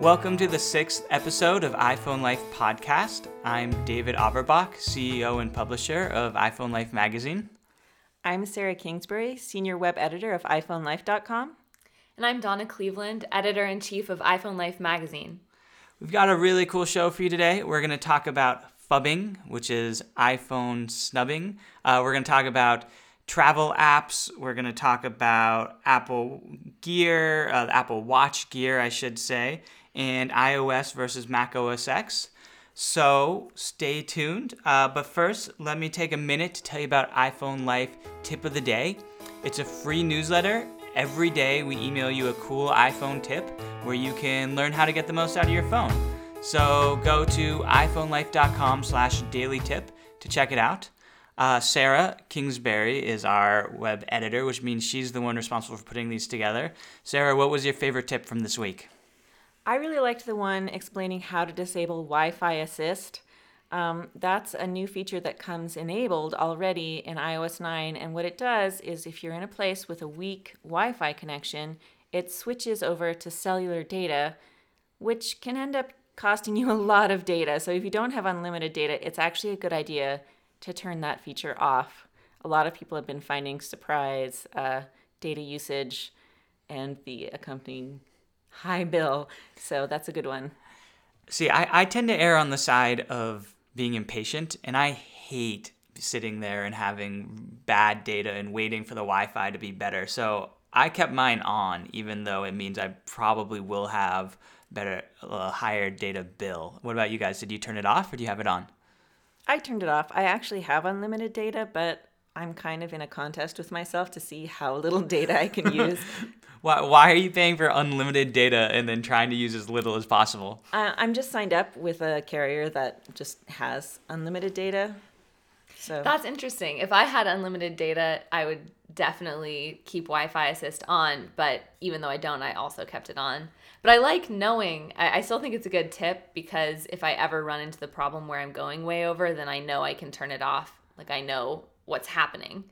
Welcome to the sixth episode of iPhone Life podcast. I'm David Averbach, CEO and publisher of iPhone Life magazine. I'm Sarah Kingsbury, senior web editor of iPhoneLife.com. And I'm Donna Cleveland, editor in chief of iPhone Life magazine. We've got a really cool show for you today. We're going to talk about phubbing, which is iPhone snubbing. Uh, we're going to talk about travel apps. We're going to talk about Apple Gear, uh, Apple Watch Gear, I should say, and iOS versus Mac OS X. So stay tuned. Uh, but first, let me take a minute to tell you about iPhone Life Tip of the Day. It's a free newsletter. Every day, we email you a cool iPhone tip where you can learn how to get the most out of your phone. So go to iPhoneLife.com slash daily tip to check it out. Uh, Sarah Kingsbury is our web editor, which means she's the one responsible for putting these together. Sarah, what was your favorite tip from this week? I really liked the one explaining how to disable Wi Fi Assist. Um, that's a new feature that comes enabled already in iOS 9. And what it does is if you're in a place with a weak Wi Fi connection, it switches over to cellular data, which can end up costing you a lot of data. So if you don't have unlimited data, it's actually a good idea to turn that feature off. A lot of people have been finding surprise uh, data usage and the accompanying high bill. So that's a good one. See, I, I tend to err on the side of being impatient, and I hate sitting there and having bad data and waiting for the Wi Fi to be better. So I kept mine on, even though it means I probably will have better, uh, higher data bill. What about you guys? Did you turn it off or do you have it on? I turned it off. I actually have unlimited data, but I'm kind of in a contest with myself to see how little data I can use. Why, why are you paying for unlimited data and then trying to use as little as possible? Uh, I'm just signed up with a carrier that just has unlimited data. So That's interesting. If I had unlimited data, I would definitely keep Wi-Fi assist on. But even though I don't, I also kept it on. But I like knowing. I, I still think it's a good tip because if I ever run into the problem where I'm going way over, then I know I can turn it off. Like I know what's happening.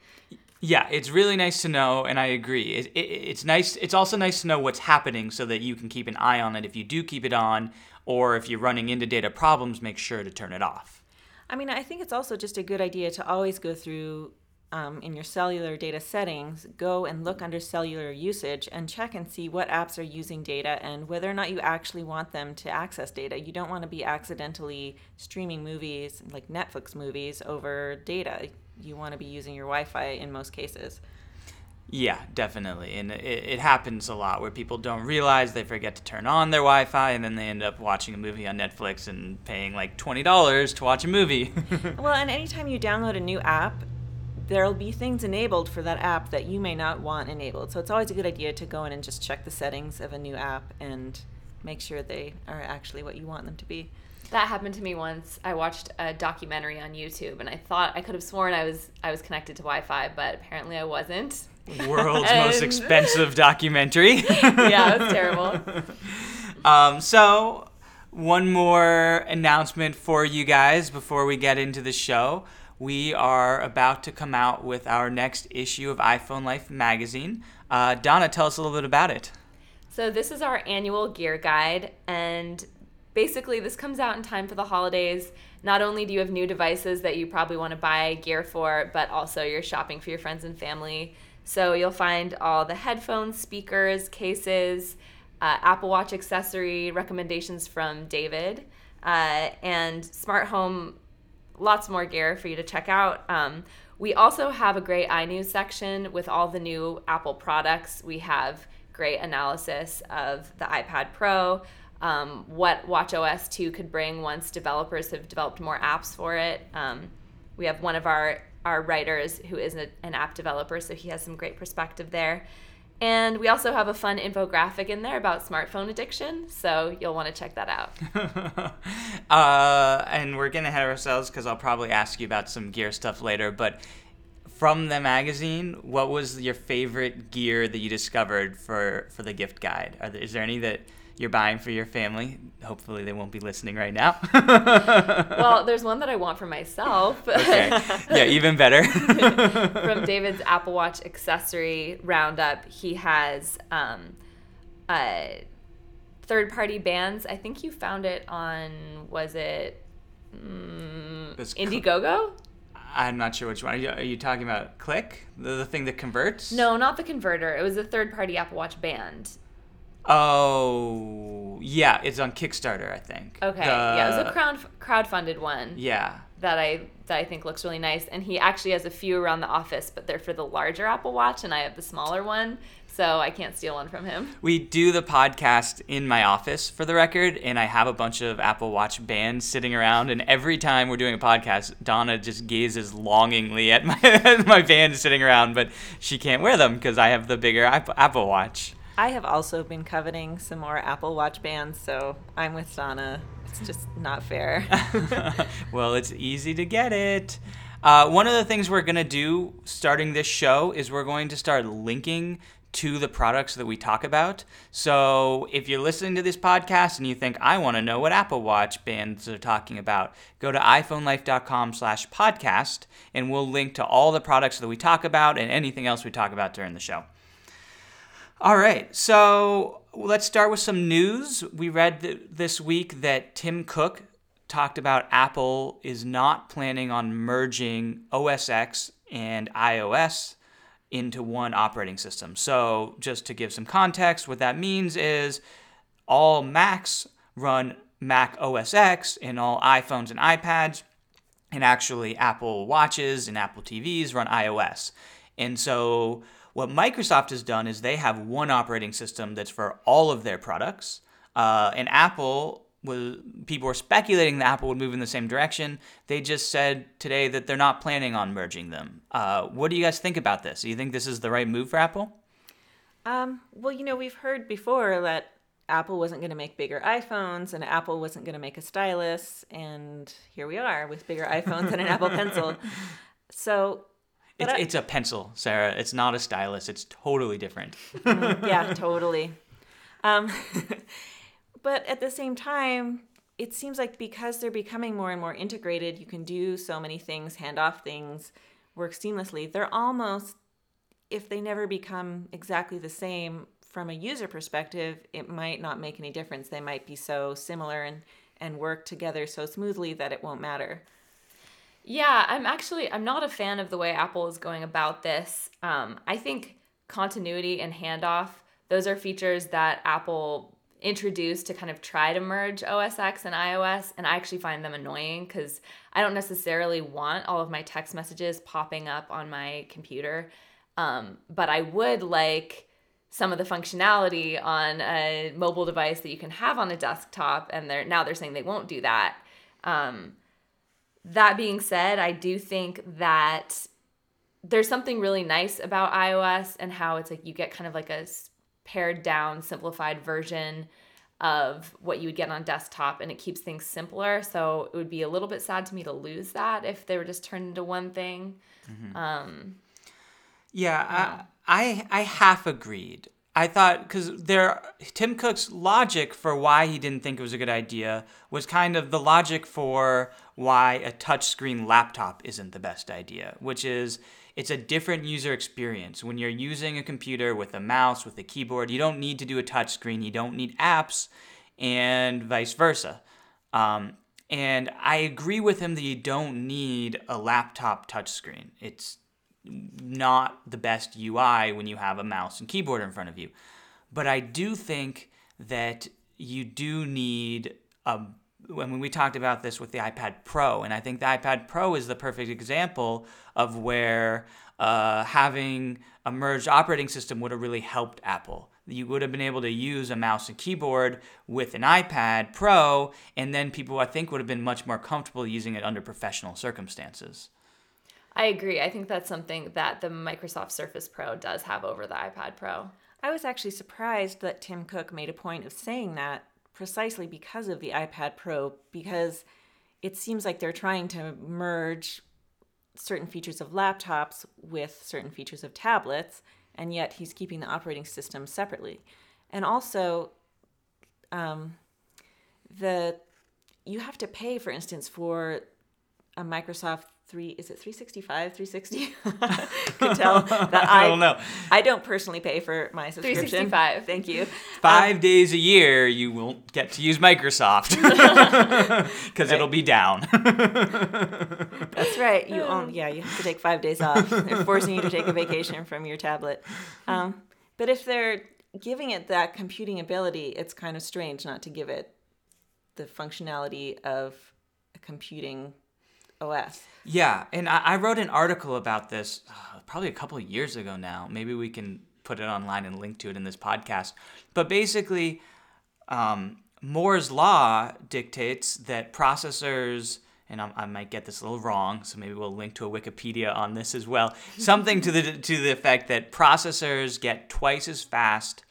Yeah, it's really nice to know, and I agree. It, it, it's nice. It's also nice to know what's happening so that you can keep an eye on it if you do keep it on, or if you're running into data problems, make sure to turn it off. I mean, I think it's also just a good idea to always go through um, in your cellular data settings, go and look under cellular usage and check and see what apps are using data and whether or not you actually want them to access data. You don't want to be accidentally streaming movies, like Netflix movies, over data. You want to be using your Wi Fi in most cases. Yeah, definitely. And it, it, happens a lot where people don't realize they forget to turn on their Wi Fi and then they end up watching a movie on Netflix and paying like $20 to watch a movie. well, and anytime you download a new app, there'll be things enabled for that app that you may not want enabled. So it's always a good idea to go in and just check the settings of a new app and make sure they are actually what you want them to be. That happened to me once. I watched a documentary on YouTube and I thought I could have sworn I was I was connected to Wi-Fi, but apparently I wasn't. World's and... most expensive documentary. yeah, it was terrible. Um, so one more announcement for you guys before we get into the show we are about to come out with our next issue of iPhone Life magazine. Uh, Donna, tell us a little bit about it. So, this is our annual gear guide, and basically, this comes out in time for the holidays. Not only do you have new devices that you probably want to buy gear for, but also you're shopping for your friends and family. So, you'll find all the headphones, speakers, cases, uh, Apple Watch accessory recommendations from David, uh, and smart home lots more gear for you to check out. Um, we also have a great iNews section with all the new Apple products. We have great analysis of the iPad Pro, um, what WatchOS 2 could bring once developers have developed more apps for it. Um, we have one of our, our writers who is a, an app developer, so he has some great perspective there. And we also have a fun infographic in there about smartphone addiction, so you'll want to check that out. uh, and we're getting ahead of ourselves because I'll probably ask you about some gear stuff later. But from the magazine, what was your favorite gear that you discovered for, for the gift guide? There, is there any that you're buying for your family. Hopefully, they won't be listening right now. well, there's one that I want for myself. okay. Yeah, even better. From David's Apple Watch accessory roundup, he has um, uh, third party bands. I think you found it on, was it cl- Indiegogo? I'm not sure which one. Are you, are you talking about Click, the, the thing that converts? No, not the converter. It was a third party Apple Watch band. Oh, yeah, it's on Kickstarter, I think. Okay. The- yeah, it was a crowd crowdfunded one Yeah. that I that I think looks really nice. And he actually has a few around the office, but they're for the larger Apple Watch, and I have the smaller one, so I can't steal one from him. We do the podcast in my office for the record, and I have a bunch of Apple Watch bands sitting around. And every time we're doing a podcast, Donna just gazes longingly at my at my bands sitting around, but she can't wear them because I have the bigger Apple Watch. I have also been coveting some more Apple Watch bands, so I'm with Donna. It's just not fair. well, it's easy to get it. Uh, one of the things we're going to do starting this show is we're going to start linking to the products that we talk about. So if you're listening to this podcast and you think, I want to know what Apple Watch bands are talking about, go to iPhoneLife.com slash podcast and we'll link to all the products that we talk about and anything else we talk about during the show. All right, so let's start with some news. We read th- this week that Tim Cook talked about Apple is not planning on merging OS X and iOS into one operating system. So, just to give some context, what that means is all Macs run Mac OS X and all iPhones and iPads and actually Apple Watches and Apple TVs run iOS. And so what Microsoft has done is they have one operating system that's for all of their products. Uh, and Apple was people were speculating that Apple would move in the same direction. They just said today that they're not planning on merging them. Uh, what do you guys think about this? Do you think this is the right move for Apple? um, well, you know, we've heard before that Apple wasn't going to make bigger iPhones and Apple wasn't going to make a stylus, and here we are with bigger iPhones and an Apple Pencil. So, It's, I- it's a pencil, Sarah. It's not a stylus. It's totally different. yeah, totally. Um, but at the same time, it seems like because they're becoming more and more integrated, you can do so many things, hand off things, work seamlessly. They're almost, if they never become exactly the same from a user perspective, it might not make any difference. They might be so similar and, and work together so smoothly that it won't matter. Yeah, I'm actually I'm not a fan of the way Apple is going about this. Um, I think continuity and handoff those are features that Apple introduced to kind of try to merge OS X and iOS, and I actually find them annoying because I don't necessarily want all of my text messages popping up on my computer, um, but I would like some of the functionality on a mobile device that you can have on a desktop, and they're now they're saying they won't do that. Um, that being said, I do think that there's something really nice about iOS and how it's like you get kind of like a pared down, simplified version of what you would get on desktop and it keeps things simpler. So it would be a little bit sad to me to lose that if they were just turned into one thing. Um, Yeah, I, I I half agreed. I thought because there Tim Cook's logic for why he didn't think it was a good idea was kind of the logic for why a touchscreen laptop isn't the best idea, which is it's a different user experience. When you're using a computer with a mouse, with a keyboard, you don't need to do a touchscreen, you don't need apps, and vice versa. Um, and I agree with him that you don't need a laptop touchscreen. It's not the best UI when you have a mouse and keyboard in front of you. But I do think that you do need a when we talked about this with the iPad Pro, and I think the iPad Pro is the perfect example of where uh, having a merged operating system would have really helped Apple. You would have been able to use a mouse and keyboard with an iPad Pro, and then people, I think, would have been much more comfortable using it under professional circumstances. I agree. I think that's something that the Microsoft Surface Pro does have over the iPad Pro. I was actually surprised that Tim Cook made a point of saying that precisely because of the iPad Pro, because it seems like they're trying to merge certain features of laptops with certain features of tablets, and yet he's keeping the operating system separately. And also, um, the you have to pay, for instance, for a Microsoft three is it 365 360 can tell that I I don't know. I don't personally pay for my subscription. 365. Thank you. Five days a year, you won't get to use Microsoft because it'll be down. That's right. You own, yeah, you have to take five days off. They're forcing you to take a vacation from your tablet. Um, but if they're giving it that computing ability, it's kind of strange not to give it the functionality of a computing OS. Yeah, and I, I wrote an article about this uh, probably a couple of years ago now. Maybe we can put it online and link to it in this podcast. But basically, um, Moore's law dictates that processors, and I, I might get this a little wrong, so maybe we'll link to a Wikipedia on this as well. Something to the to the effect that processors get twice as fast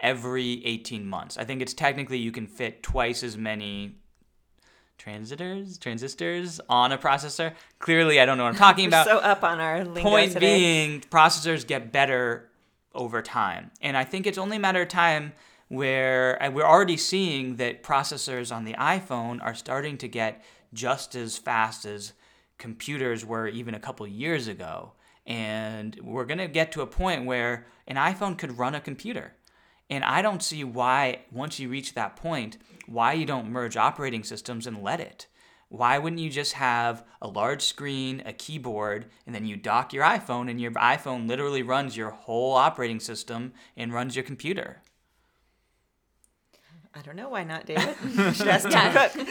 every 18 months. I think it's technically you can fit twice as many transistors transistors on a processor. Clearly, I don't know what I'm talking We're about. so up on our lingo Point today. being, processors get better over time, and I think it's only a matter of time where we're already seeing that processors on the iPhone are starting to get just as fast as computers were even a couple years ago. And we're going to get to a point where an iPhone could run a computer. And I don't see why, once you reach that point, why you don't merge operating systems and let it. Why wouldn't you just have a large screen, a keyboard, and then you dock your iPhone, and your iPhone literally runs your whole operating system and runs your computer? I don't know why not, David. You should ask Tim Cook.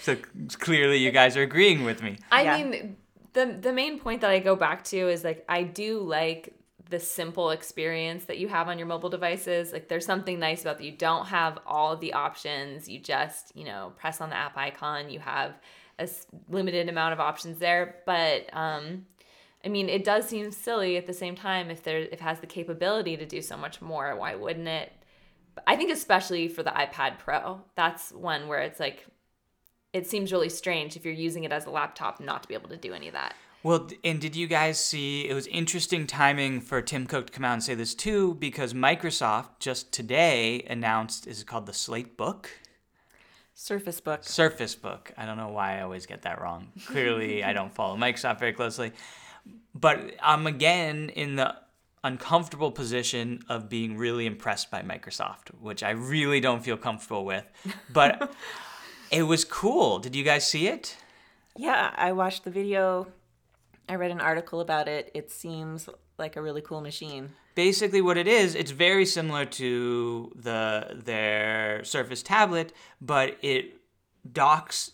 So clearly, you guys are agreeing with me. I Yeah. mean, the the main point that I go back to is like I do like the simple experience that you have on your mobile devices. Like there's something nice about that. You don't have all the options. You just, you know, press on the app icon. You have a limited amount of options there, but um I mean, it does seem silly at the same time if there if it has the capability to do so much more, why wouldn't it? I think especially for the iPad Pro, that's one where it's like it seems really strange if you're using it as a laptop not to be able to do any of that. Well, and did you guys see? It was interesting timing for Tim Cook to come out and say this too, because Microsoft just today announced is it called the Slate Book? Surface Book. Surface Book. I don't know why I always get that wrong. Clearly, I don't follow Microsoft very closely. But I'm again in the uncomfortable position of being really impressed by Microsoft, which I really don't feel comfortable with. But it was cool. Did you guys see it? Yeah, I watched the video. I read an article about it. It seems like a really cool machine. basically what it is it's very similar to the their surface tablet but it docks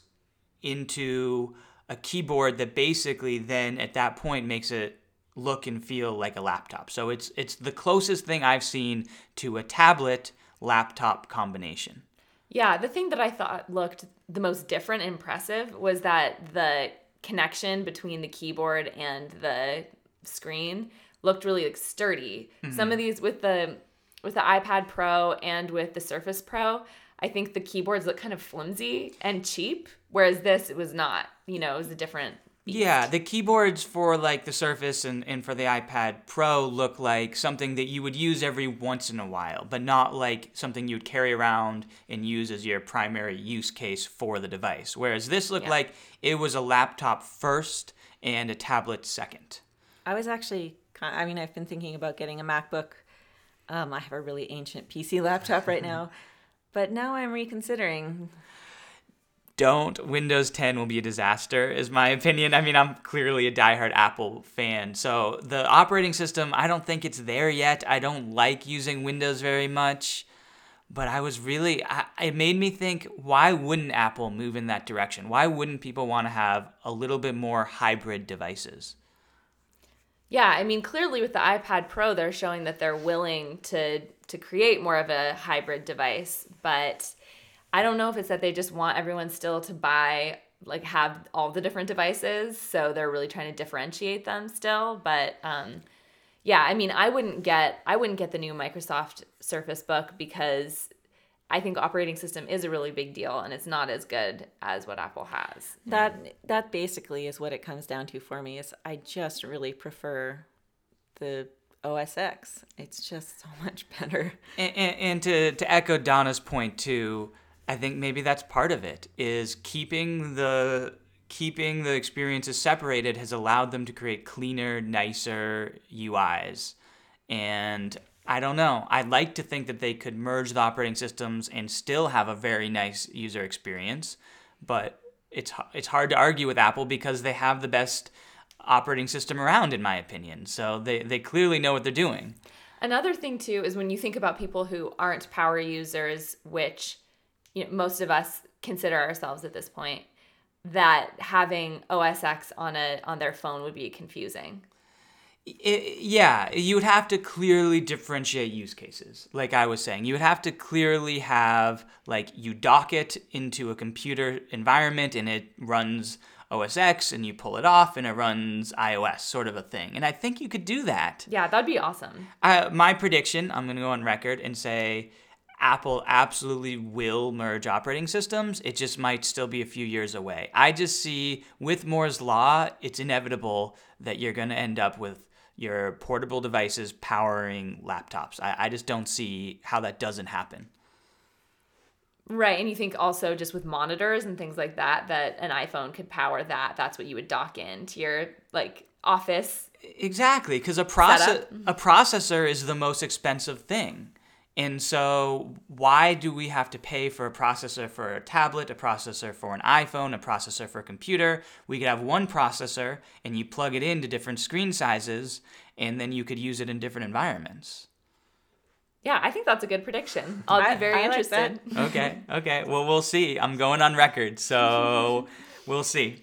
into a keyboard that basically then at that point makes it look and feel like a laptop so it's it's the closest thing i've seen to a tablet laptop combination Yeah, the thing that I thought looked the most different and impressive was that the connection between the keyboard and the screen looked really like sturdy. Mm-hmm. Some of these with the with the iPad Pro and with the Surface Pro, I think the keyboards look kind of flimsy and cheap, whereas this it was not. You know, it was a different beast. Yeah, the keyboards for like the Surface and, and for the iPad Pro look like something that you would use every once in a while, but not like something you would carry around and use as your primary use case for the device. Whereas this looked Yeah. like it was a laptop first and a tablet second. I was actually, I mean, I've been thinking about getting a MacBook. Um, I have a really ancient PC laptop right now, but now I'm reconsidering. Don't. Windows 10 will be a disaster, is my opinion. I mean, I'm clearly a diehard Apple fan. So the operating system, I don't think it's there yet. I don't like using Windows very much. But I was really, I, it made me think why wouldn't Apple move in that direction? Why wouldn't people want to have a little bit more hybrid devices? Yeah, I mean, clearly with the iPad Pro, they're showing that they're willing to to create more of a hybrid device. But I don't know if it's that they just want everyone still to buy like have all the different devices, so they're really trying to differentiate them still. But um, yeah, I mean, I wouldn't get I wouldn't get the new Microsoft Surface Book because I think operating system is a really big deal, and it's not as good as what Apple has. That that basically is what it comes down to for me. Is I just really prefer the OS X. It's just so much better. And, and, and to, to echo Donna's point too, I think maybe that's part of it is keeping the keeping the experiences separated has allowed them to create cleaner, nicer UIs. And I don't know. I'd like to think that they could merge the operating systems and still have a very nice user experience, but it's it's hard to argue with Apple because they have the best operating system around in my opinion. So they they clearly know what they're doing. Another thing too is when you think about people who aren't power users, which you know, most of us consider ourselves at this point, that having OS X on a on their phone would be confusing. It, yeah, you would have to clearly differentiate use cases. Like I was saying, you would have to clearly have like you dock it into a computer environment and it runs OS X and you pull it off and it runs iOS, sort of a thing. And I think you could do that. Yeah, that'd be awesome. Uh, my prediction, I'm going to go on record and say Apple absolutely will merge operating systems. It just might still be a few years away. I just see with Moore's Law, it's inevitable that you're going to end up with your portable devices powering laptops. I, I just don't see how that doesn't happen. Right, and you think also just with monitors and things like that that an iPhone could power that. That's what you would dock into your like office. Exactly, because a process a processor is the most expensive thing. And so, why do we have to pay for a processor for a tablet, a processor for an iPhone, a processor for a computer? We could have one processor and you plug it into different screen sizes, and then you could use it in different environments. Yeah, I think that's a good prediction. I'll be very I like interested. Okay, okay. Well, we'll see. I'm going on record, so we'll see.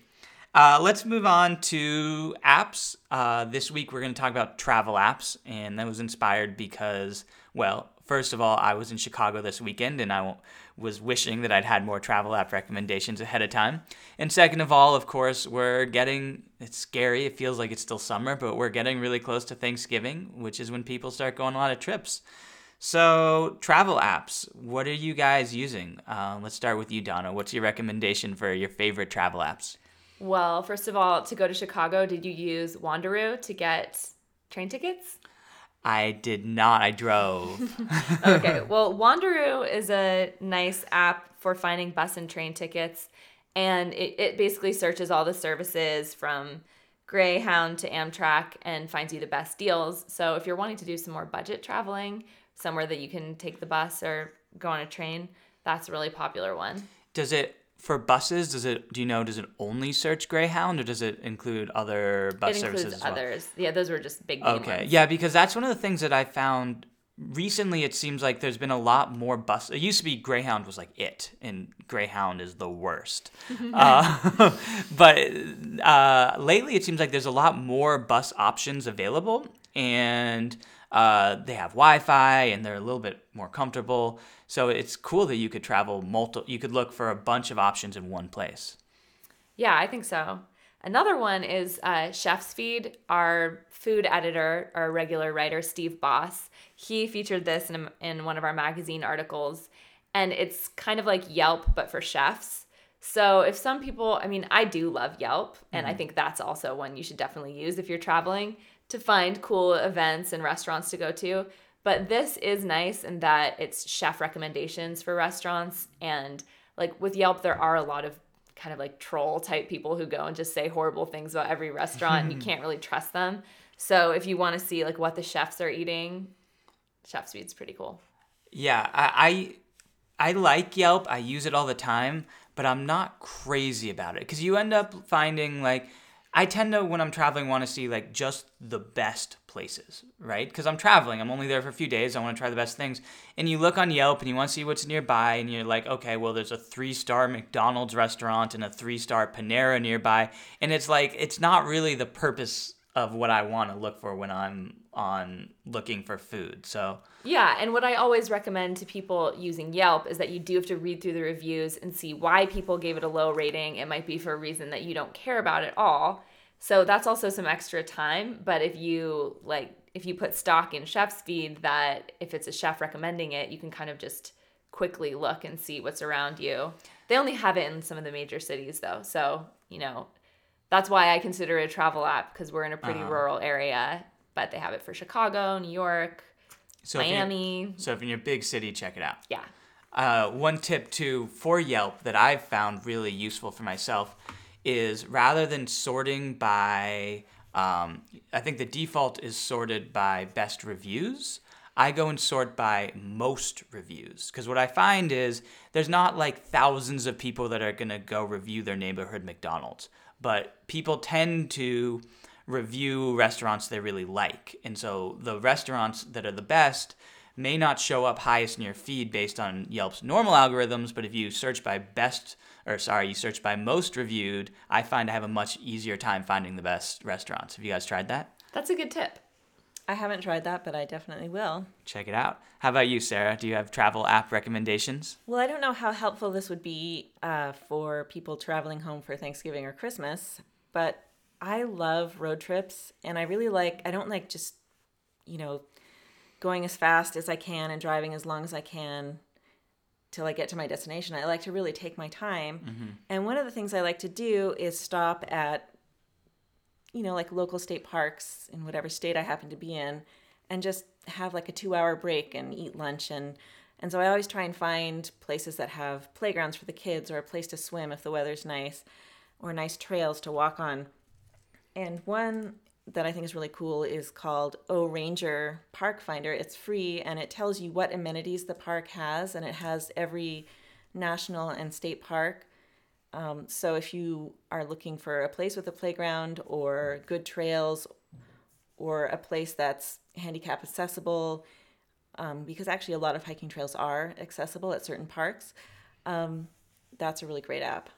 Uh, let's move on to apps. Uh, this week, we're going to talk about travel apps, and that was inspired because, well, first of all, I was in Chicago this weekend, and I was wishing that I'd had more travel app recommendations ahead of time. And second of all, of course, we're getting, it's scary. It feels like it's still summer, but we're getting really close to Thanksgiving, which is when people start going on a lot of trips. So, travel apps, what are you guys using? Uh, let's start with you, Donna. What's your recommendation for your favorite travel apps? Well, first of all, to go to Chicago, did you use Wanderu to get train tickets? I did not. I drove. okay. Well, Wanderu is a nice app for finding bus and train tickets. And it, it basically searches all the services from Greyhound to Amtrak and finds you the best deals. So if you're wanting to do some more budget traveling, somewhere that you can take the bus or go on a train, that's a really popular one. does it for buses? Does it? Do you know? Does it only search Greyhound, or does it include other bus it services includes as well? others. Yeah, those were just big Okay, ones. yeah, because that's one of the things that I found recently. It seems like there's been a lot more bus. It used to be Greyhound was like it, and Greyhound is the worst. uh, but uh, lately, it seems like there's a lot more bus options available, and uh, they have Wi-Fi, and they're a little bit more comfortable. So it's cool that you could travel multiple. You could look for a bunch of options in one place. Yeah, I think so. Another one is uh, Chef's Feed. Our food editor, our regular writer, Steve Boss, he featured this in, in one of our magazine articles. And it's kind of like Yelp, but for chefs. So if some people, I mean, I do love Yelp, and I think that's also one you should definitely use if you're traveling to find cool events and restaurants to go to. But this is nice in that it's chef recommendations for restaurants. And like with Yelp, there are a lot of kind of like troll type people who go and just say horrible things about every restaurant and you can't really trust them. So if you want to see like what the chefs are eating, Chef's Feed's pretty cool. Yeah, I, I I like Yelp. I use it all the time, but I'm not crazy about it because you end up finding like I tend to when I'm traveling want to see like just the best places, right? Because I'm traveling. I'm only there for a few days. I want to try the best things. And you look on Yelp and you want to see what's nearby, and you're like, okay, well, there's a three star McDonald's restaurant and a three star Panera nearby, and it's like it's not really the purpose of what I want to look for when I'm on looking for food. So. Yeah, and what I always recommend to people using Yelp is that you do have to read through the reviews and see why people gave it a low rating. It might be for a reason that you don't care about at all. So that's also some extra time, but if you like if you put stock in chef's feed that if it's a chef recommending it, you can kind of just quickly look and see what's around you. They only have it in some of the major cities though. So, you know, that's why I consider it a travel app because we're in a pretty uh-huh. rural area, but they have it for Chicago, New York, So if Miami. So if you're in your big city, check it out. Yeah. Uh, one tip too for Yelp that I've found really useful for myself is rather than sorting by, um, I think the default is sorted by best reviews. I go and sort by most reviews because what I find is there's not like thousands of people that are going to go review their neighborhood McDonald's, but people tend to review restaurants they really like. And so the restaurants that are the best may not show up highest in your feed based on Yelp's normal algorithms, but if you search by best or sorry, you search by most reviewed, I find I have a much easier time finding the best restaurants. Have you guys tried that? That's a good tip. I haven't tried that, but I definitely will. Check it out. How about you, Sarah? Do you have travel app recommendations? Well, I don't know how helpful this would be uh, for people traveling home for Thanksgiving or Christmas, but I love road trips, and I really like. I don't like just, you know, going as fast as I can and driving as long as I can till I get to my destination. I like to really take my time. Mm-hmm. And one of the things I like to do is stop at you know, like local state parks in whatever state I happen to be in, and just have like a two hour break and eat lunch. And, and so I always try and find places that have playgrounds for the kids or a place to swim if the weather's nice or nice trails to walk on. And one that I think is really cool is called O Ranger Park Finder. It's free and it tells you what amenities the park has, and it has every national and state park um, so if you are looking for a place with a playground or good trails or a place that's handicap accessible, um, because actually a lot of hiking trails are accessible at certain parks, um, that's a really great app.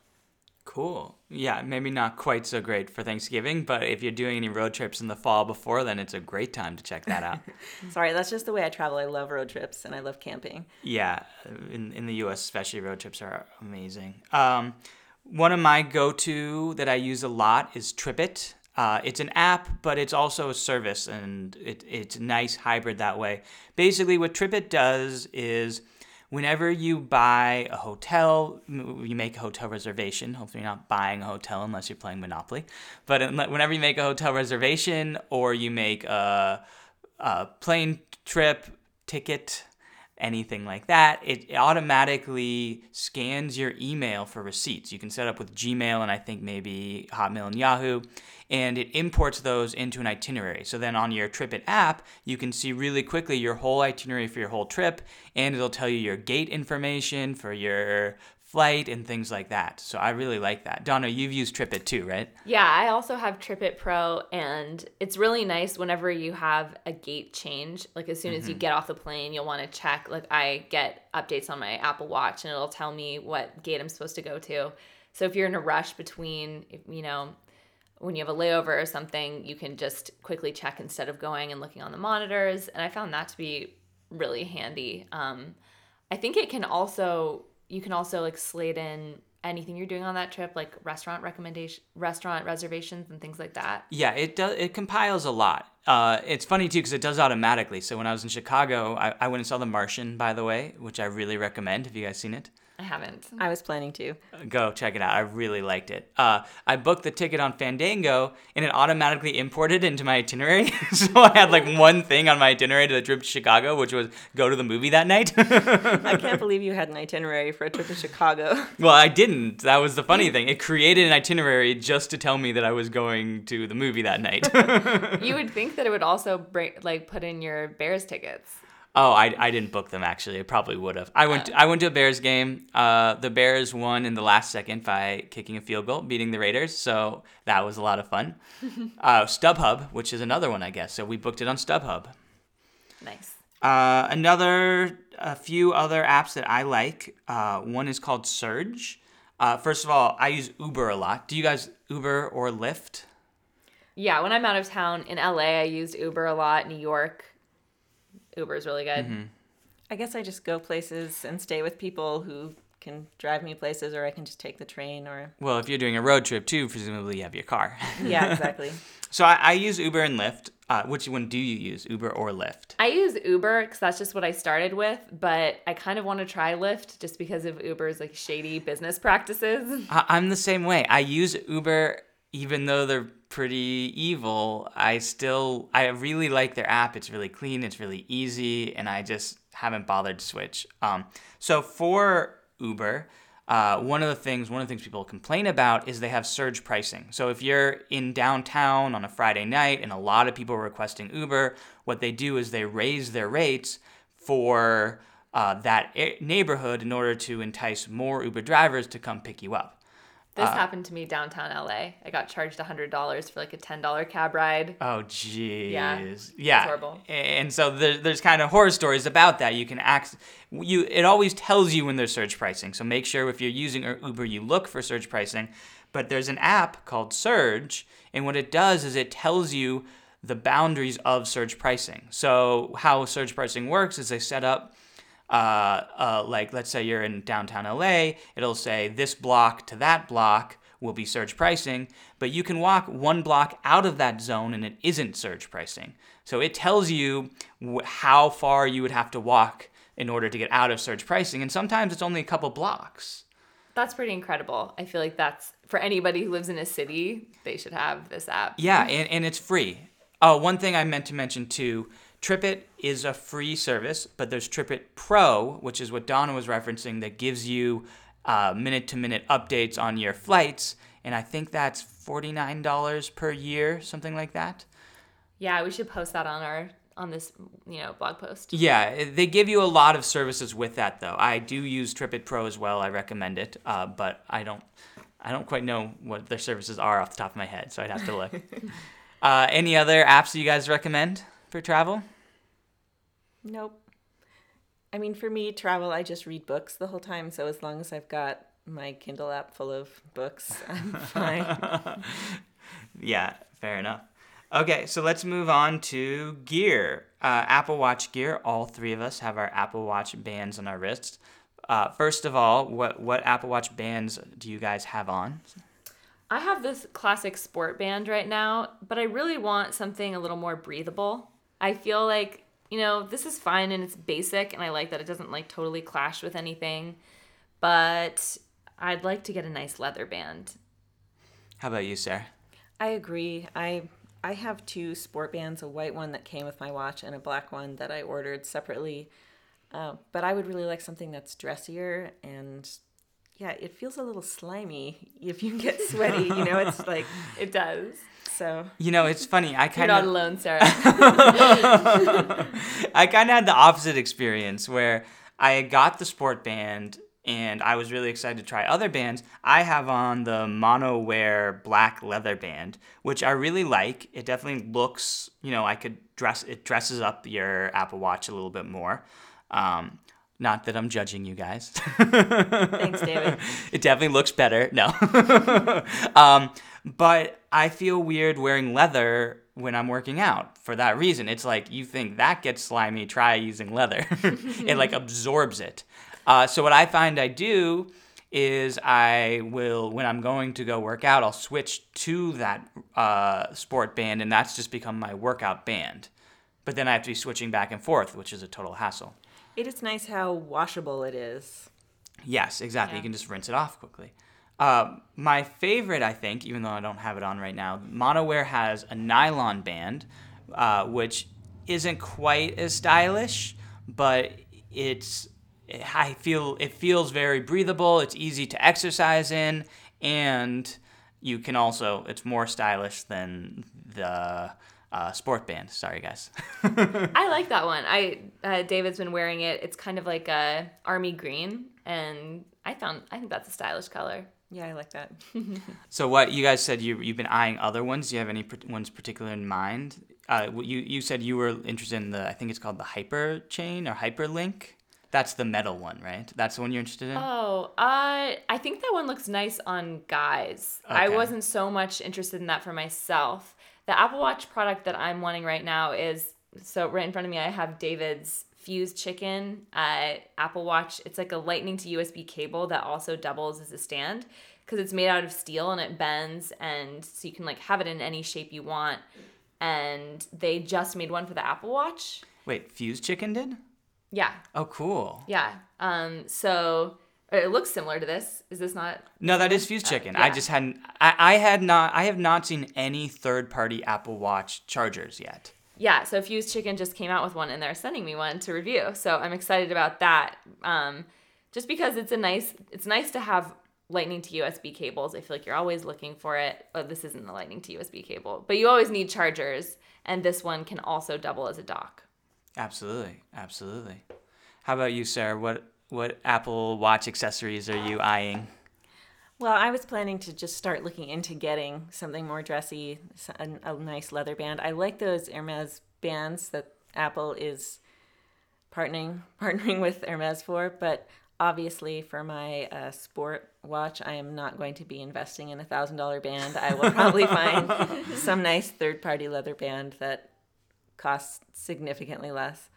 Cool. Yeah, maybe not quite so great for Thanksgiving, but if you're doing any road trips in the fall before, then it's a great time to check that out. Sorry, that's just the way I travel. I love road trips and I love camping. Yeah, in, in the US, especially, road trips are amazing. Um, one of my go to that I use a lot is TripIt. Uh, it's an app, but it's also a service, and it, it's nice hybrid that way. Basically, what TripIt does is whenever you buy a hotel, you make a hotel reservation. Hopefully, you're not buying a hotel unless you're playing Monopoly. But whenever you make a hotel reservation or you make a, a plane trip ticket, anything like that, it automatically scans your email for receipts. You can set up with Gmail and I think maybe Hotmail and Yahoo, and it imports those into an itinerary. So then on your TripIt app, you can see really quickly your whole itinerary for your whole trip, and it'll tell you your gate information for your flight and things like that. So I really like that. Donna, you've used TripIt too, right? Yeah, I also have TripIt Pro, and it's really nice whenever you have a gate change. Like as soon mm-hmm. as you mm-hmm. get off the plane, you'll want to check. Like I get updates on my Apple Watch, and it'll tell me what gate I'm supposed to go to. So if you're in a rush between, you know, when you have a layover or something, you can just quickly check instead of going and looking on the monitors. And I found that to be really handy. Um, I think it can also you can also like slate in anything you're doing on that trip like restaurant recommendation restaurant reservations and things like that. Yeah it does it compiles a lot. Uh, it's funny too because it does automatically. So when i was in chicago I, I went and saw the martian by the way which i really recommend have you guys seen it I haven't. I was planning to. Go check it out. I really liked it. Uh, I booked the ticket on Fandango and it automatically imported into my itinerary. so I had like one thing on my itinerary to the trip to Chicago, which was go to the movie that night. I can't believe you had an itinerary for a trip to Chicago. Well, I didn't. That was the funny thing. It created an itinerary just to tell me that I was going to the movie that night. you would think that it would also break, like put in your Bears tickets. Oh, I, I didn't book them actually. I probably would have. I went to, I went to a Bears game. Uh, the Bears won in the last second by kicking a field goal, beating the Raiders. So that was a lot of fun. uh, StubHub, which is another one, I guess. So we booked it on StubHub. Nice. Uh, another, a few other apps that I like. Uh, one is called Surge. Uh, first of all, I use Uber a lot. Do you guys Uber or Lyft? Yeah, when I'm out of town in LA, I used Uber a lot. New York, Uber is really good. Mm-hmm. I guess I just go places and stay with people who can drive me places, or I can just take the train. Or well, if you're doing a road trip too, presumably you have your car. yeah, exactly. so I, I, use Uber and Lyft. Uh, which one do you use, Uber or Lyft? I use Uber because that's just what I started with, but I kind of want to try Lyft just because of Uber's like shady business practices. I'm the same way. I use Uber even though they're pretty evil, I still I really like their app. It's really clean, it's really easy, and I just haven't bothered to switch. Um, so for Uber, uh, one of the things one of the things people complain about is they have surge pricing. So if you're in downtown on a Friday night and a lot of people are requesting Uber, what they do is they raise their rates for uh, that neighborhood in order to entice more Uber drivers to come pick you up. This Uh, happened to me downtown LA. I got charged $100 for like a $10 cab ride. Oh, jeez. Yeah, Yeah. horrible. And so there, there's kind of horror stories about that. You can act. You it always tells you when there's surge pricing. So make sure if you're using Uber, you look for surge pricing. But there's an app called Surge, and what it does is it tells you the boundaries of surge pricing. So how surge pricing works is they set up uh, uh, like let's say you're in downtown LA, it'll say this block to that block will be surge pricing, but you can walk one block out of that zone and it isn't surge pricing. So it tells you wh- how far you would have to walk in order to get out of surge pricing, and sometimes it's only a couple blocks. That's pretty incredible. I feel like that's for anybody who lives in a city, they should have this app. Yeah, and, and it's free. Oh, one thing I meant to mention too TripIt is a free service, but there's TripIt Pro, which is what Donna was referencing, that gives you minute to minute updates on your flights. And I think that's $49 per year, something like that. Yeah, we should post that on our on this, you know, blog post. Yeah, they give you a lot of services with that, though. I do use TripIt Pro as well. I recommend it, uh, but I don't, I don't quite know what their services are off the top of my head, so I'd have to look. uh, any other apps that you guys recommend for travel? Nope. I mean, for me, travel, I just read books the whole time. So as long as I've got my Kindle app full of books, I'm fine. Yeah, fair enough. Okay, so let's move on to gear. Uh, Apple Watch gear. All three of us have our Apple Watch bands on our wrists. Uh, first of all, what what Apple Watch bands do you guys have on? I have this classic sport band right now, but I really want something a little more breathable. I feel like, you know, this is fine and it's basic and I like that it doesn't like totally clash with anything, but I'd like to get a nice leather band. How about you, Sarah? I agree. I I have two sport bands, a white one that came with my watch and a black one that I ordered separately. Uh, but I would really like something that's dressier and yeah, it feels a little slimy if you get sweaty. You know, it's like It does. So. You know, it's funny. I You're kind not of alone, Sarah. I kind of had the opposite experience where I got the sport band and I was really excited to try other bands. I have on the Monowear black leather band, which I really like. It definitely looks, you know, I could dress it dresses up your Apple Watch a little bit more. Um, not that I'm judging you guys. Thanks, David. it definitely looks better. No. um, but I feel weird wearing leather when I'm working out for that reason. It's like you think that gets slimy, try using leather. it like absorbs it. Uh, so what I find I do is I will when I'm going to go work out, I'll switch to that uh, sport band, and that's just become my workout band. But then I have to be switching back and forth, which is a total hassle. It is nice how washable it is. Yes, exactly. You can just rinse it off quickly. Uh, my favorite, I think, even though I don't have it on right now, Monowear has a nylon band, uh, which isn't quite as stylish, but it's I feel it feels very breathable. It's easy to exercise in, and you can also it's more stylish than the uh, sport band. Sorry, guys. I like that one. I uh, David's been wearing it. It's kind of like a army green, and I found I think that's a stylish color. Yeah, I like that. So what you guys said you you've been eyeing other ones. Do you have any par- ones particular in mind? Uh, you you said you were interested in the I think it's called the Hyper Chain or Hyperlink. That's the metal one, right? That's the one you're interested in. Oh, uh, I think that one looks nice on guys. I wasn't so much interested in that for myself. The Apple Watch product that I'm wanting right now is so right in front of me. I have David's Fuse Chicken uh, Apple Watch. It's like a Lightning to USB cable that also doubles as a stand because it's made out of steel and it bends, and so you can like have it in any shape you want. And they just made one for the Apple Watch. Wait, Fuse Chicken did? Yeah, Oh, cool. yeah. Um, so it looks similar to this. Is this not? No, that is Fuse Chicken. I yeah. just hadn't. I, I had not. I have not seen any third-party Apple Watch chargers yet. Yeah, so Fuse Chicken just came out with one and they're sending me one to review. So I'm excited about that. Um, just because it's a nice it's nice to have lightning to USB cables. I feel like you're always looking for it. Oh, this isn't the lightning to USB cable, but you always need chargers, and this one can also double as a dock. Absolutely, absolutely. How about you, Sarah? What what Apple Watch accessories are you eyeing? Well, I was planning to just start looking into getting something more dressy, a nice leather band. I like those Hermes bands that Apple is partnering partnering with Hermes for, but obviously for my uh, sport watch, I am not going to be investing in a thousand dollar band. I will probably find some nice third party leather band that costs significantly less.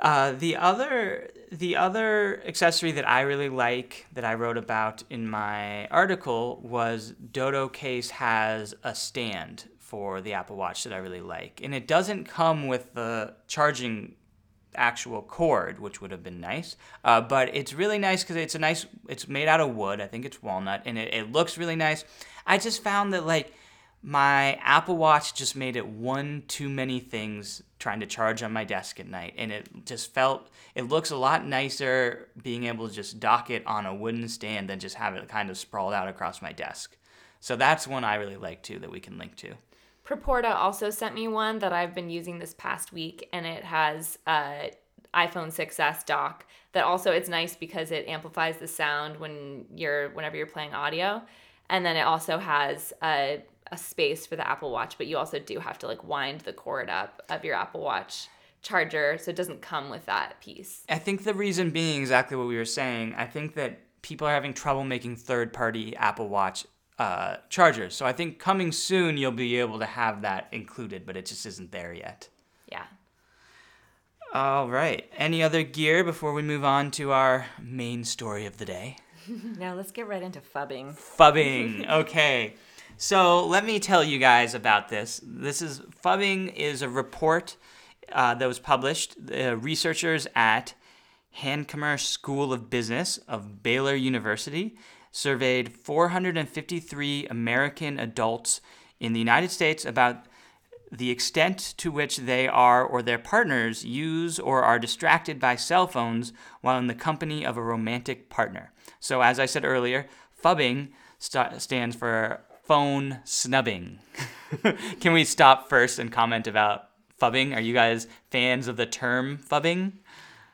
Uh, the other the other accessory that I really like that I wrote about in my article was Dodo Case has a stand for the Apple Watch that I really like, and it doesn't come with the charging actual cord, which would have been nice. Uh, but it's really nice because it's a nice. It's made out of wood. I think it's walnut, and it, it looks really nice. I just found that like my Apple Watch just made it one too many things trying to charge on my desk at night, and it just felt it looks a lot nicer being able to just dock it on a wooden stand than just have it kind of sprawled out across my desk. So that's one I really like too that we can link to. Proporta also sent me one that I've been using this past week, and it has a iPhone 6s dock. That also it's nice because it amplifies the sound when you're whenever you're playing audio, and then it also has a a space for the Apple Watch, but you also do have to like wind the cord up of your Apple Watch charger, so it doesn't come with that piece. I think the reason being exactly what we were saying. I think that people are having trouble making third party Apple Watch uh, chargers. So I think coming soon you'll be able to have that included, but it just isn't there yet. Yeah. All right. Any other gear before we move on to our main story of the day? Now let's get right into phubbing. Phubbing. Okay. So let me tell you guys about this. This is phubbing is a report uh, that was published. Uh, researchers at Hankamer School of Business of Baylor University surveyed 453 American adults in the United States about the extent to which they are or their partners use or are distracted by cell phones while in the company of a romantic partner. So, as I said earlier, phubbing st- stands for phone snubbing. Can we stop first and comment about phubbing? Are you guys fans of the term phubbing?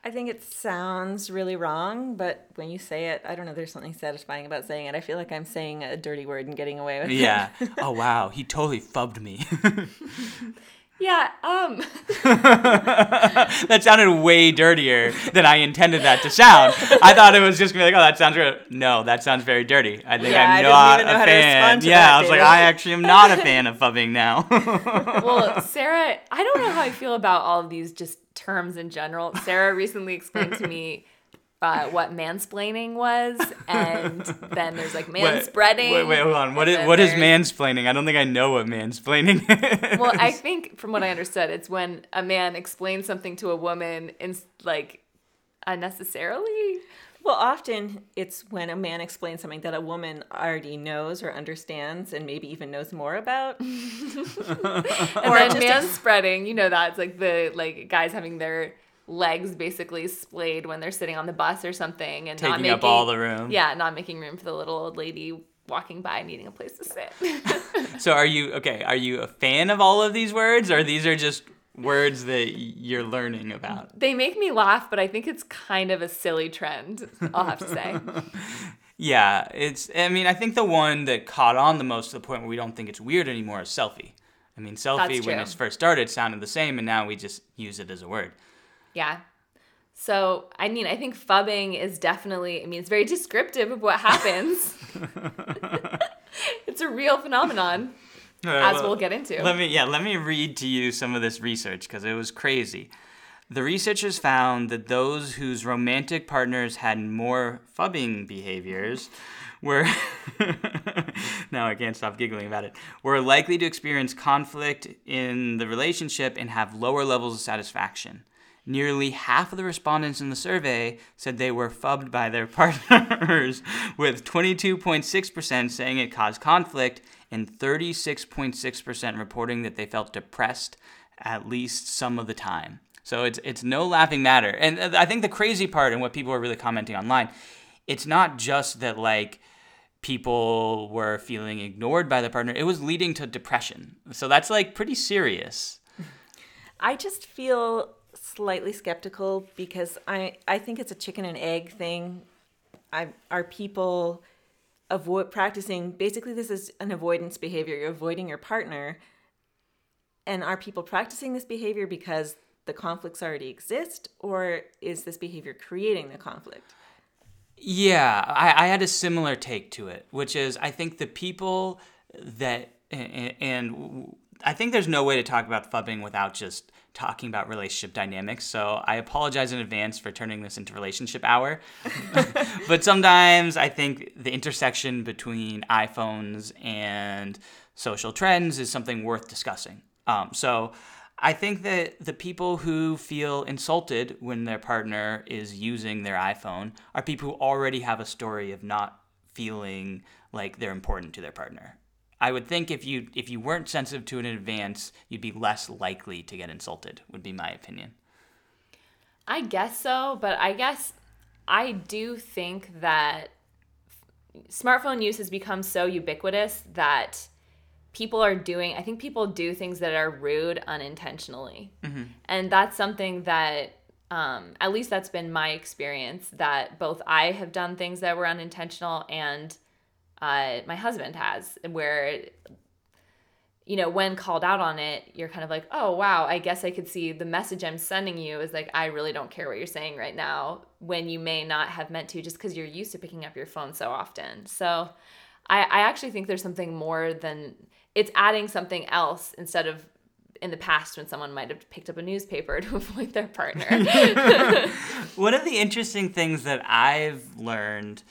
I think it sounds really wrong, but when you say it, I don't know, there's something satisfying about saying it. I feel like I'm saying a dirty word and getting away with it. Yeah. oh, wow. He totally phubbed me. Yeah, um that sounded way dirtier than I intended that to sound. I thought it was just gonna be like, oh, that sounds good. No, that sounds very dirty. I think Yeah, I I'm didn't not even know a fan. yeah, that, I was like, I actually am not a fan of phubbing now. well, Sarah, I don't know how I feel about all of these just terms in general. Sarah recently explained to me uh, what mansplaining was, and then there's like manspreading. Wait, wait, hold on. What and is then what is mansplaining? I don't think I know what mansplaining is. Well, I think from what I understood, it's when a man explains something to a woman in like unnecessarily. Well, often it's when a man explains something that a woman already knows or understands and maybe even knows more about. And Or then man spreading, you know that it's like the like guys having their legs basically splayed when they're sitting on the bus or something and not Taking making up all the room. Yeah, not making room for the little old lady walking by needing a place to sit. So are you okay? Are you a fan of all of these words, or these are just words that you're learning about? they make me laugh, but I think it's kind of a silly trend, I'll have to say. Yeah, it's. I mean, I think the one that caught on the most to the point where we don't think it's weird anymore is selfie. I mean, selfie when it first started sounded the same, and now we just use it as a word. Yeah. So, I mean, I think phubbing is definitely, I mean, it's very descriptive of what happens. it's a real phenomenon, as we'll get into. Let me yeah, let me read to you some of this research because it was crazy. The researchers found that those whose romantic partners had more phubbing behaviors were now I can't stop giggling about it. Were likely to experience conflict in the relationship and have lower levels of satisfaction. Nearly half of the respondents in the survey said they were phubbed by their partners, with 22.6% saying it caused conflict and 36.6% reporting that they felt depressed at least some of the time. So it's it's no laughing matter. And uh, I think the crazy part and what people are really commenting online, it's not just that like people were feeling ignored by the partner. It was leading to depression. So that's like pretty serious. I just feel slightly skeptical because I I think it's a chicken and egg thing. I are people avoid practicing basically this is an avoidance behavior. You're avoiding your partner. And are people practicing this behavior because the conflicts already exist or is this behavior creating the conflict? Yeah, I, I had a similar take to it, which is I think the people that and, and I think there's no way to talk about phubbing without just talking about relationship dynamics. So I apologize in advance for turning this into relationship hour. but sometimes I think the intersection between iPhones and social trends is something worth discussing. Um, so I think that the people who feel insulted when their partner is using their iPhone are people who already have a story of not feeling like they're important to their partner. I would think if you if you weren't sensitive to it in advance, you'd be less likely to get insulted. Would be my opinion. I guess so, but I guess I do think that smartphone use has become so ubiquitous that people are doing I think people do things that are rude unintentionally. Mm-hmm. And that's something that um, at least that's been my experience that both I have done things that were unintentional and uh, my husband has, where you know when called out on it you're kind of like oh wow i guess i could see the message i'm sending you is like i really don't care what you're saying right now when you may not have meant to just because you're used to picking up your phone so often so I, I actually think there's something more than it's adding something else instead of in the past when someone might have picked up a newspaper to avoid their partner. One of the interesting things that I've learned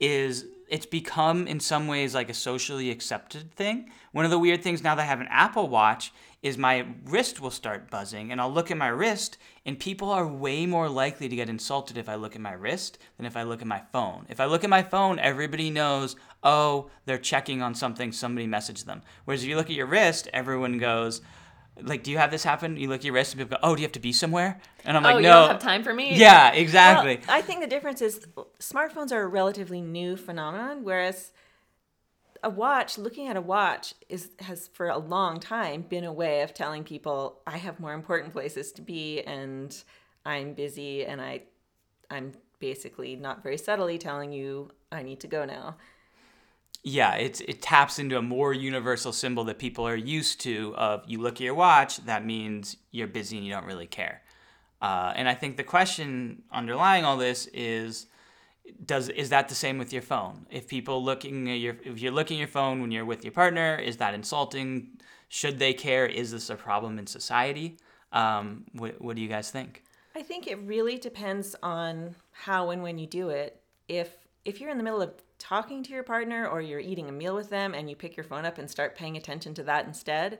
is it's become in some ways like a socially accepted thing. One of the weird things now that I have an Apple Watch is my wrist will start buzzing and I'll look at my wrist and people are way more likely to get insulted if I look at my wrist than if I look at my phone. If I look at my phone, everybody knows, "Oh, they're checking on something, somebody messaged them." Whereas if you look at your wrist, everyone goes, like, do you have this happen? You look at your wrist and people go, "Oh, do you have to be somewhere?" And I'm oh, like, "No, you don't have time for me." Yeah, exactly. Well, I think the difference is smartphones are a relatively new phenomenon, whereas a watch, looking at a watch, is has for a long time been a way of telling people I have more important places to be and I'm busy and I, I'm basically not very subtly telling you I need to go now yeah, it's it taps into a more universal symbol that people are used to. Of you look at your watch, that means you're busy and you don't really care. Uh, and I think the question underlying all this is, does is that the same with your phone? If people looking at your if you're looking at your phone when you're with your partner, is that insulting? Should they care? Is this a problem in society? Um, what, what do you guys think? I think it really depends on how and when you do it. If if you're in the middle of talking to your partner or you're eating a meal with them and you pick your phone up and start paying attention to that instead,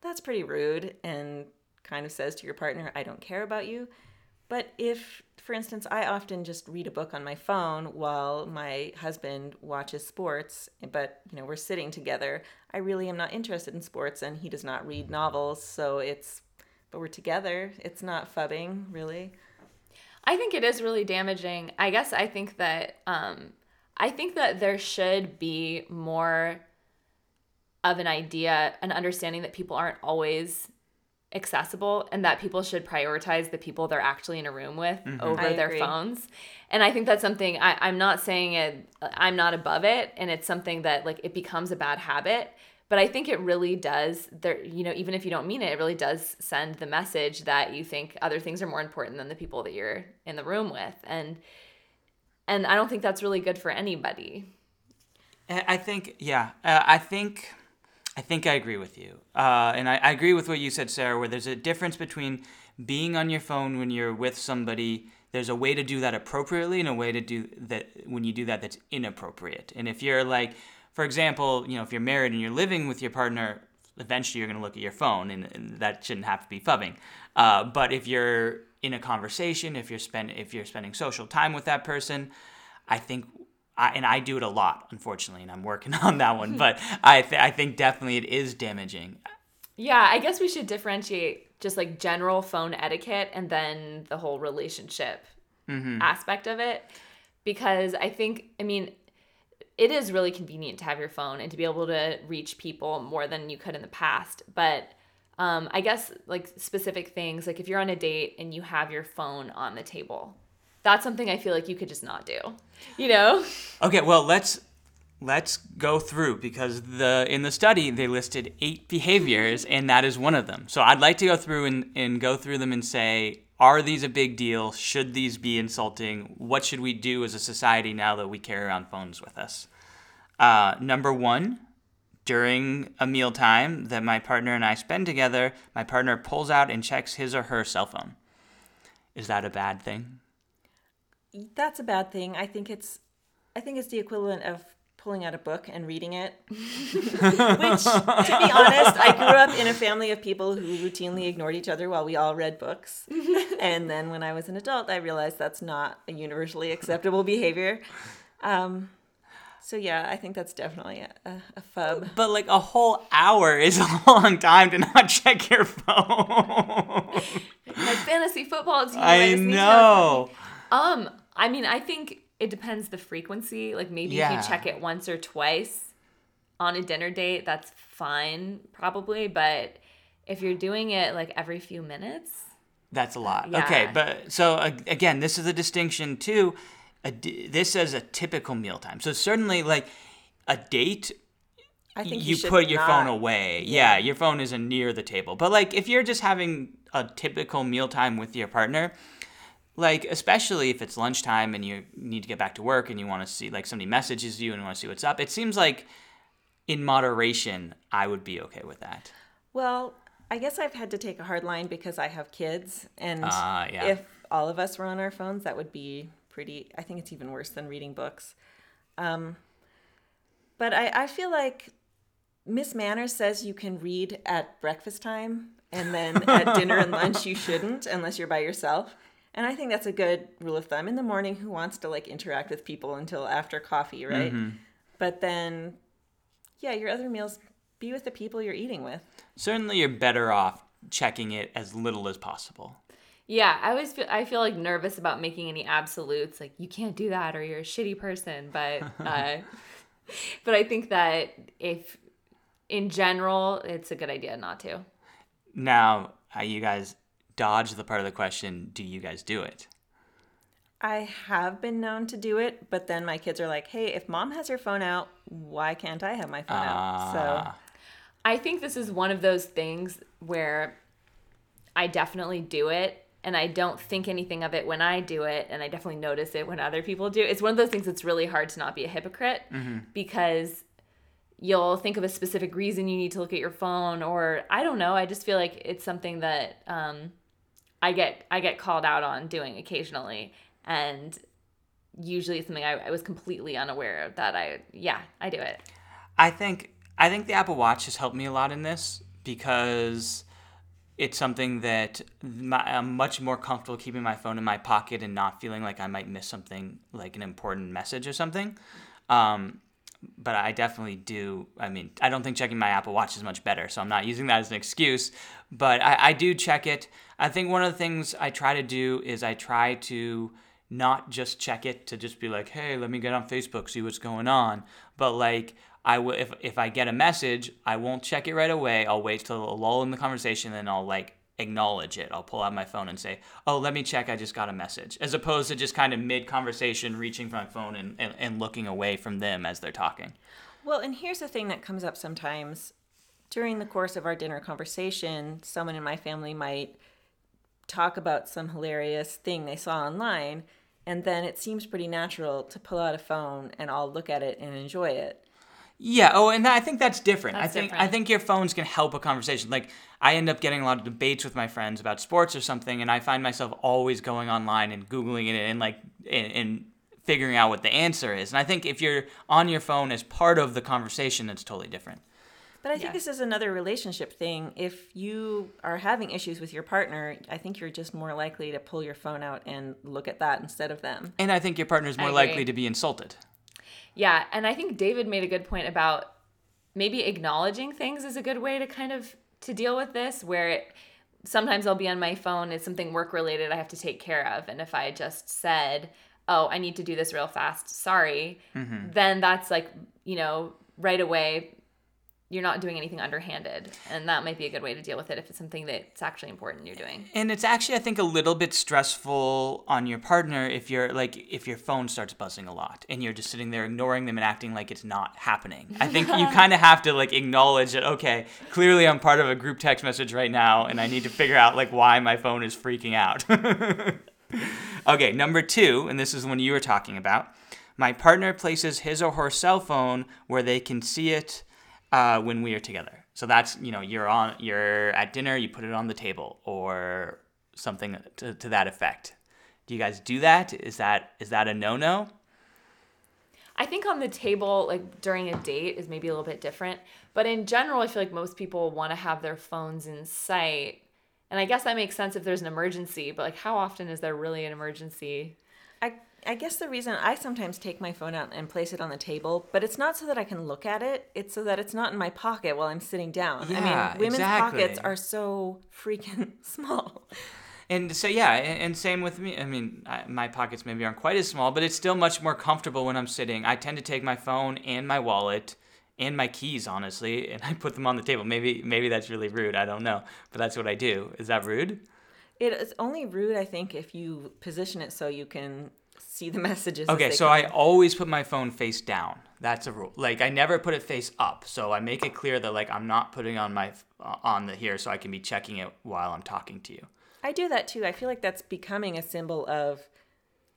that's pretty rude and kind of says to your partner, I don't care about you. But if, for instance, I often just read a book on my phone while my husband watches sports, but you know, we're sitting together, I really am not interested in sports and he does not read novels, so it's but we're together. It's not phubbing, really. I think it is really damaging. I guess I think that um, I think that there should be more of an idea, an understanding that people aren't always accessible and that people should prioritize the people they're actually in a room with mm-hmm. over I their agree. phones. And I think that's something I, I'm not saying it, I'm not above it. And it's something that like it becomes a bad habit. But I think it really does there, you know, even if you don't mean it, it really does send the message that you think other things are more important than the people that you're in the room with. And and I don't think that's really good for anybody. I think, yeah, uh, I think, I think I agree with you, uh, and I, I agree with what you said, Sarah. Where there's a difference between being on your phone when you're with somebody. There's a way to do that appropriately, and a way to do that when you do that that's inappropriate. And if you're like, for example, you know, if you're married and you're living with your partner, eventually you're going to look at your phone, and, and, that shouldn't have to be phubbing. Uh, but if you're in a conversation, if you're spend if you're spending social time with that person, I think I, and I do it a lot, unfortunately, and I'm working on that one. but I th- I think definitely it is damaging. Yeah, I guess we should differentiate just like general phone etiquette and then the whole relationship mm-hmm. aspect of it. Because I think, I mean, it is really convenient to have your phone and to be able to reach people more than you could in the past. But um, I guess like specific things, like if you're on a date and you have your phone on the table, that's something I feel like you could just not do. You know? Okay, well let's let's go through because the in the study they listed eight behaviors and that is one of them. So I'd like to go through and, and go through them and say, are these a big deal? Should these be insulting? What should we do as a society now that we carry around phones with us? Uh, number one, during a mealtime that my partner and I spend together, my partner pulls out and checks his or her cell phone. Is that a bad thing? That's a bad thing. I think it's I think it's the equivalent of pulling out a book and reading it. Which, to be honest, I grew up in a family of people who routinely ignored each other while we all read books. and then when I was an adult, I realized that's not a universally acceptable behavior. Um, so yeah, I think that's definitely a, a, phub. But like a whole hour is a long time to not check your phone. Like fantasy football team. I know. Um, I mean, I think it depends the frequency. Like maybe Yeah. if you check it once or twice on a dinner date, that's fine, probably. But if you're doing it like every few minutes, That's a lot. Yeah. Okay, but so again, this is a distinction too. A this says a typical mealtime. So certainly, like a date, I think you, should put your phone away. Yeah. your phone isn't near the table. But like if you're just having a typical mealtime with your partner, like especially if it's lunchtime and you need to get back to work and you want to see like somebody messages you and want to see what's up, it seems like in moderation, I would be okay with that. Well, I guess I've had to take a hard line because I have kids, and Ah, yeah. if all of us were on our phones, that would be pretty. I think it's even worse than reading books. Um, but I, I feel like Miss Manners says you can read at breakfast time, and then at dinner and lunch you shouldn't unless you're by yourself. And I think that's a good rule of thumb. In the morning, who wants to like interact with people until after coffee, right? But then, yeah, your other meals be with the people you're eating with. Certainly, you're better off checking it as little as possible. Yeah, I always feel I feel like nervous about making any absolutes. Like you can't do that, or you're a shitty person. But uh, but I think that if in general, it's a good idea not to. Now, uh, you guys dodge the part of the question do you guys do it? I have been known to do it, but then my kids are like, "Hey, if mom has her phone out, why can't I have my phone out?" So Ah. I think this is one of those things where I definitely do it and I don't think anything of it when I do it and I definitely notice it when other people do. It's one of those things that's really hard to not be a hypocrite because you'll think of a specific reason you need to look at your phone or I don't know, I just feel like it's something that um I get I get called out on doing occasionally and usually it's something I, I was completely unaware of that I yeah, I do it. I think I think the Apple Watch has helped me a lot in this because it's something that my, I'm much more comfortable keeping my phone in my pocket and not feeling like I might miss something like an important message or something. Um, but I definitely do. I mean, I don't think checking my Apple Watch is much better, so I'm not using that as an excuse. But I, I do check it. I think one of the things I try to do is I try to not just check it to just be like, hey, let me get on Facebook, see what's going on. But like, I will if if I get a message, I won't check it right away. I'll wait till a lull in the conversation, and I'll like acknowledge it. I'll pull out my phone and say, "Oh, let me check. I just got a message," as opposed to just kind of mid conversation reaching for my phone and, and, and looking away from them as they're talking. Well, and here's the thing that comes up sometimes during the course of our dinner conversation. Someone in my family might talk about some hilarious thing they saw online, and then it seems pretty natural to pull out a phone and I'll look at it and enjoy it. Yeah. Oh, and I think that's different. That's I think I think your phones can help a conversation. Like I end up getting a lot of debates with my friends about sports or something, and I find myself always going online and googling it and like and, and figuring out what the answer is. And I think if you're on your phone as part of the conversation, it's totally different. But I think Yeah. this is another relationship thing. If you are having issues with your partner, I think you're just more likely to pull your phone out and look at that instead of them. And I think your partner's more likely to be insulted. Yeah, and I think David made a good point about maybe acknowledging things is a good way to kind of to deal with this where it sometimes I'll be on my phone. It's something work related I have to take care of. And if I just said, oh, I need to do this real fast, sorry, mm-hmm. then that's like, you know, right away, you're not doing anything underhanded. And that might be a good way to deal with it if it's something that's actually important you're doing. And it's actually, I think, a little bit stressful on your partner if you're like if your phone starts buzzing a lot and you're just sitting there ignoring them and acting like it's not happening. I think you kind of have to like acknowledge that okay, clearly I'm part of a group text message right now and I need to figure out like why my phone is freaking out. okay, number two, and this is one you were talking about. My partner places his or her cell phone where they can see it uh, when we are together. So that's you know you're on you're at dinner, you put it on the table or something to, to that effect. Do you guys do that? Is that is that a no no? I think on the table, like during a date, is maybe a little bit different. But in general, I feel like most people want to have their phones in sight. And I guess that makes sense if there's an emergency, but like how often is there really an emergency? I, I guess the reason I sometimes take my phone out and place it on the table, but it's not so that I can look at it. It's so that it's not in my pocket while I'm sitting down. Yeah, I mean, women's exactly. pockets are so freaking small. And so yeah, and, same with me. I mean, I, my pockets maybe aren't quite as small, but it's still much more comfortable when I'm sitting. I tend to take my phone and my wallet and my keys, honestly, and I put them on the table. Maybe maybe that's really rude. I don't know, but that's what I do. Is that rude? It is only rude, I think, if you position it so you can see the messages. as Okay, they so come I always put my phone face down. That's a rule. Like I never put it face up. So I make it clear that like I'm not putting on my uh, on the here so I can be checking it while I'm talking to you. I do that too. I feel like that's becoming a symbol of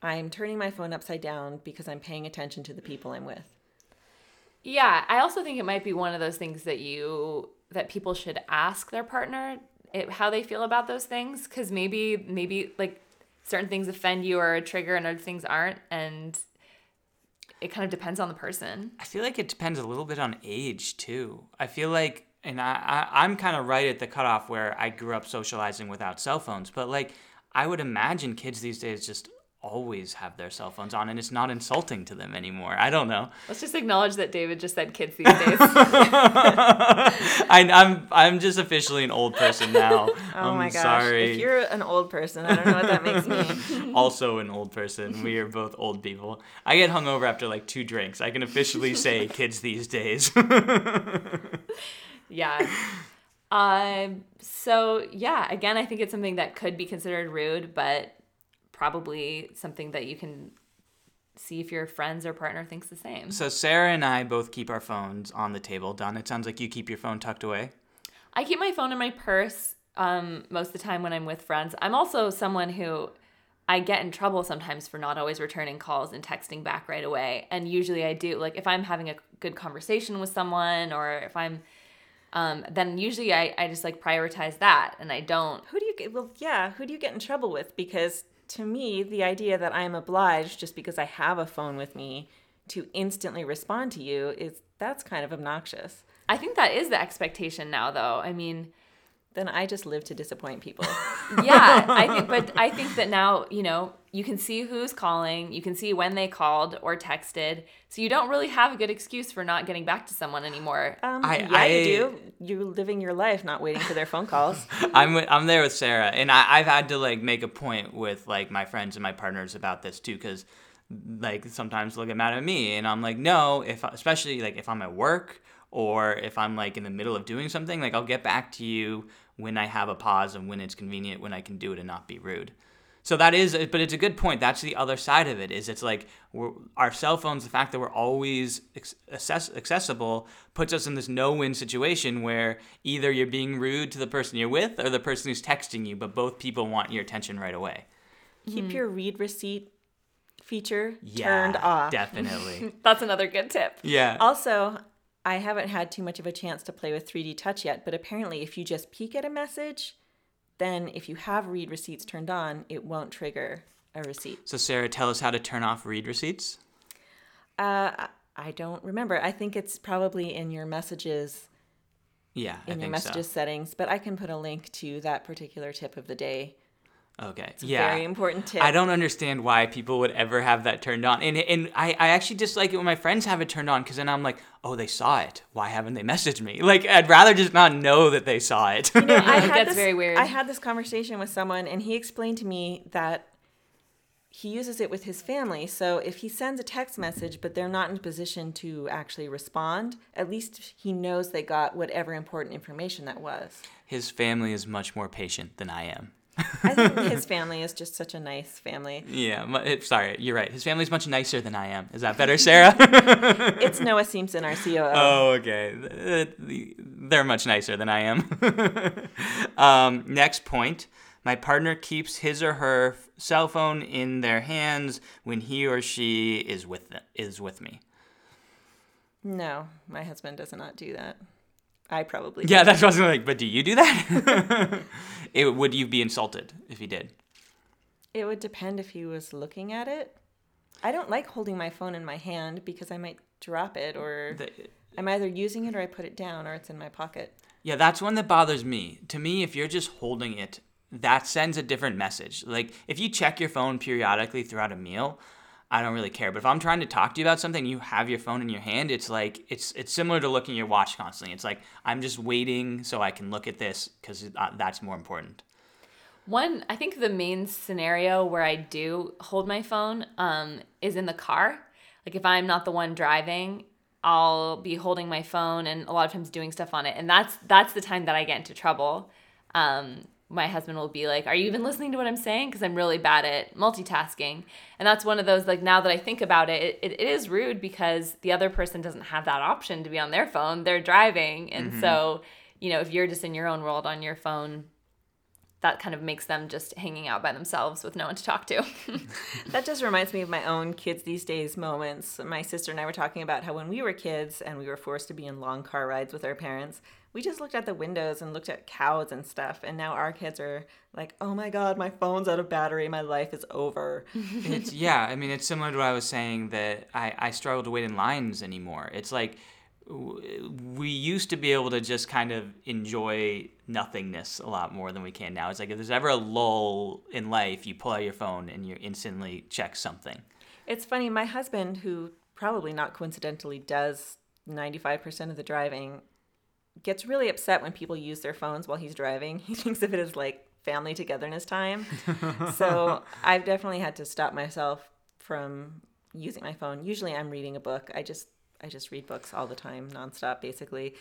I'm turning my phone upside down because I'm paying attention to the people I'm with. Yeah, I also think it might be one of those things that you that people should ask their partner it, how they feel about those things because maybe maybe like certain things offend you or a trigger and other things aren't and it kind of depends on the person I feel like it depends a little bit on age too. I feel like, and I, I I'm kind of right at the cutoff where I grew up socializing without cell phones, but like I would imagine kids these days just always have their cell phones on, and it's not insulting to them anymore. I don't know. let's just acknowledge that david just said kids these days I, I'm I'm just officially an old person now. Oh I'm my gosh. sorry. If you're an old person, I don't know what that makes me. also an old person. We are both old people. I get hungover after like two drinks. I can officially say kids these days. yeah um so yeah again i think it's something that could be considered rude but probably something that you can see if your friends or partner thinks the same so Sarah and I both keep our phones on the table. Don, it sounds like you keep your phone tucked away. I keep my phone in my purse um, most of the time when I'm with friends. I'm also someone who I get in trouble sometimes for not always returning calls and texting back right away. And usually I do. Like if I'm having a good conversation with someone or if I'm, um, then usually I, I just like prioritize that and I don't. Who do you get? Well, yeah, who do you get in trouble with? Because to me, the idea that I'm obliged just because I have a phone with me to instantly respond to you is that's kind of obnoxious. I think that is the expectation now, though. I mean, Then I just live to disappoint people. yeah, I think, but I think that now, you know, you can see who's calling, you can see when they called or texted, so you don't really have a good excuse for not getting back to someone anymore. Um, I- yeah, I- you do. You're living your life, not waiting for their phone calls. I'm with, I'm there with Sarah, and I, I've had to like make a point with like my friends and my partners about this too, because like sometimes they'll get mad at me, and I'm like, no, if especially like if I'm at work or if I'm like in the middle of doing something, like I'll get back to you when I have a pause and when it's convenient, when I can do it and not be rude. So that is, but it's a good point. That's the other side of it. Is it's like we're, our cell phones, the fact that we're always access- accessible, puts us in this no-win situation where either you're being rude to the person you're with or the person who's texting you, but both people want your attention right away. Keep hmm. your read receipt feature Yeah, turned off. Definitely. That's another good tip. yeah. Also, I haven't had too much of a chance to play with 3D Touch yet, but apparently, if you just peek at a message, then if you have read receipts turned on, it won't trigger a receipt. So Sarah, tell us how to turn off read receipts. Uh, I- I don't remember. I think it's probably in your messages Yeah, I in your think messages so. settings, but I can put a link to that particular tip of the day Okay. It's a yeah. very important tip. I don't understand why people would ever have that turned on. And and I, I actually dislike it when my friends have it turned on because then I'm like, oh, they saw it. Why haven't they messaged me? Like, I'd rather just not know that they saw it. I It had gets this, very weird. I had this conversation with someone, and he explained to me that he uses it with his family. So if he sends a text message, but they're not in a position to actually respond, at least he knows they got whatever important information that was. His family is much more patient than I am. I think his family is just such a nice family. Yeah, sorry, you're right. His family's much nicer than I am. Is that better, Sarah? It's Noah Simpson, our COO. oh, okay. Th- th- They're much nicer than I am. um, next point. My partner keeps his or her cell phone in their hands when he or she is with them, is with me. No, my husband does not do that. I probably Yeah, that's what I was like. But do you do that? it, would you be insulted if he did? It would depend if he was looking at it. I don't like holding my phone in my hand because I might drop it or The- I'm either using it or I put it down or it's in my pocket. Yeah, that's one that bothers me. To me, if you're just holding it, that sends a different message. Like if you check your phone periodically throughout a meal, I don't really care. But if I'm trying to talk to you about something, you have your phone in your hand. It's like it's it's similar to looking at your watch constantly. It's like I'm just waiting so I can look at this because uh, that's more important. One, I think the main scenario where I do hold my phone um, is in the car. Like if I'm not the one driving, I'll be holding my phone and a lot of times doing stuff on it, and that's that's the time that I get into trouble. Um, my husband will be like, "Are you even listening to what I'm saying?" Because I'm really bad at multitasking, and that's one of those like now that I think about it, it, it is rude because the other person doesn't have that option to be on their phone; they're driving, and mm-hmm. so you know if you're just in your own world on your phone that kind of makes them just hanging out by themselves with no one to talk to. That just reminds me of my own kids these days moments. My sister and I were talking about how when we were kids and we were forced to be in long car rides with our parents, we just looked at the windows and looked at cows and stuff. And now our kids are like, oh my God, my phone's out of battery. My life is over. It's yeah. I mean, it's similar to what I was saying that I I struggle to wait in lines anymore. It's like we used to be able to just kind of enjoy nothingness a lot more than we can now. It's like if there's ever a lull in life, you pull out your phone and you instantly check something. It's funny, my husband, who probably not coincidentally does 95% of the driving, gets really upset when people use their phones while he's driving. He thinks of it as like family togetherness time. so I've definitely had to stop myself from using my phone. Usually I'm reading a book. I just I just read books all the time, nonstop, basically.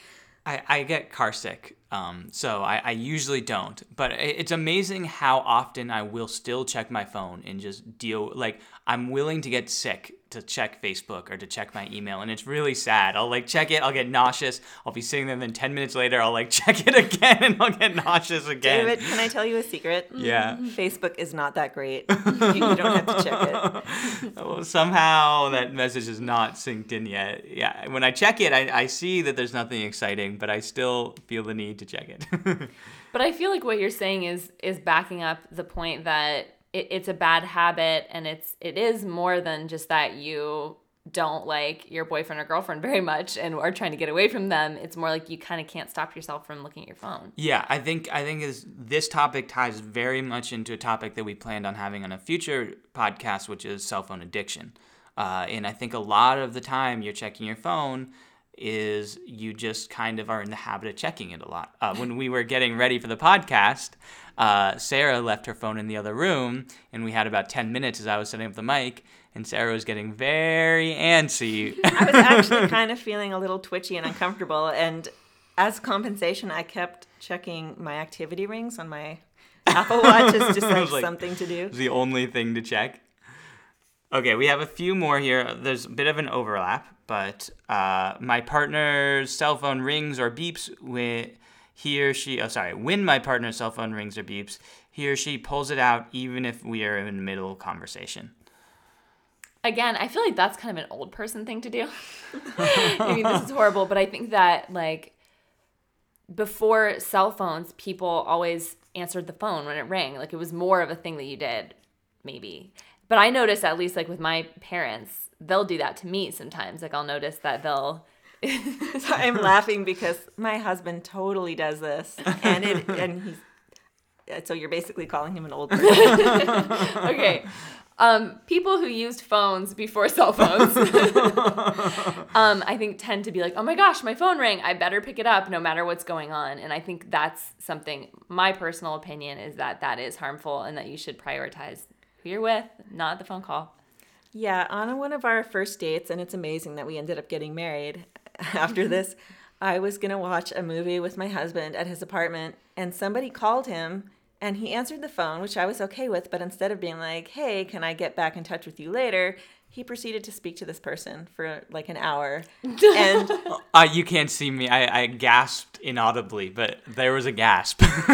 I, I get car sick, um, so I, I usually don't. But it's amazing how often I will still check my phone and just deal. Like I'm willing to get sick to check Facebook or to check my email, and it's really sad. I'll like check it, I'll get nauseous. I'll be sitting there, and then ten minutes later, I'll like check it again, and I'll get nauseous again. David, can I tell you a secret? Yeah. Facebook is not that great. you, you don't have to check it. Well, somehow that message is not synced in yet. Yeah, when I check it, I, I see that there's nothing exciting, but I still feel the need to check it. but I feel like what you're saying is is backing up the point that it, it's a bad habit and it's it is more than just that you don't like your boyfriend or girlfriend very much and are trying to get away from them. It's more like you kind of can't stop yourself from looking at your phone. Yeah, I think I think is this topic ties very much into a topic that we planned on having on a future podcast, which is cell phone addiction. Uh, and I think a lot of the time you're checking your phone is you just kind of are in the habit of checking it a lot. Uh, when we were getting ready for the podcast, uh, Sarah left her phone in the other room, and we had about 10 minutes as I was setting up the mic, and Sarah was getting very antsy. I was actually kind of feeling a little twitchy and uncomfortable. And as compensation, I kept checking my activity rings on my Apple Watch just like, like- something to do. The only thing to check. Okay, we have a few more here. There's a bit of an overlap, but uh, my partner's cell phone rings or beeps when he or she, oh, sorry, when my partner's cell phone rings or beeps, he or she pulls it out even if we are in the middle of conversation. Again, I feel like that's kind of an old person thing to do. I mean, this is horrible, but I think that like before cell phones, people always answered the phone when it rang. Like it was more of a thing that you did, maybe. But I notice at least like with my parents, they'll do that to me sometimes. Like I'll notice that they'll So I'm laughing because my husband totally does this, and it and he's So you're basically calling him an old person. okay. Um, people who used phones before cell phones, um, I think tend to be like, oh my gosh, my phone rang. I better pick it up no matter what's going on. And I think that's something, my personal opinion is that that is harmful and that you should prioritize you're with, not the phone call. Yeah, on one of our first dates, and it's amazing that we ended up getting married after mm-hmm. this. I was gonna watch a movie with my husband at his apartment, and somebody called him, and he answered the phone, which I was okay with. But instead of being like, "Hey, can I get back in touch with you later?" He proceeded to speak to this person for like an hour, and Uh, you can't see me. I, I gasped inaudibly, but there was a gasp.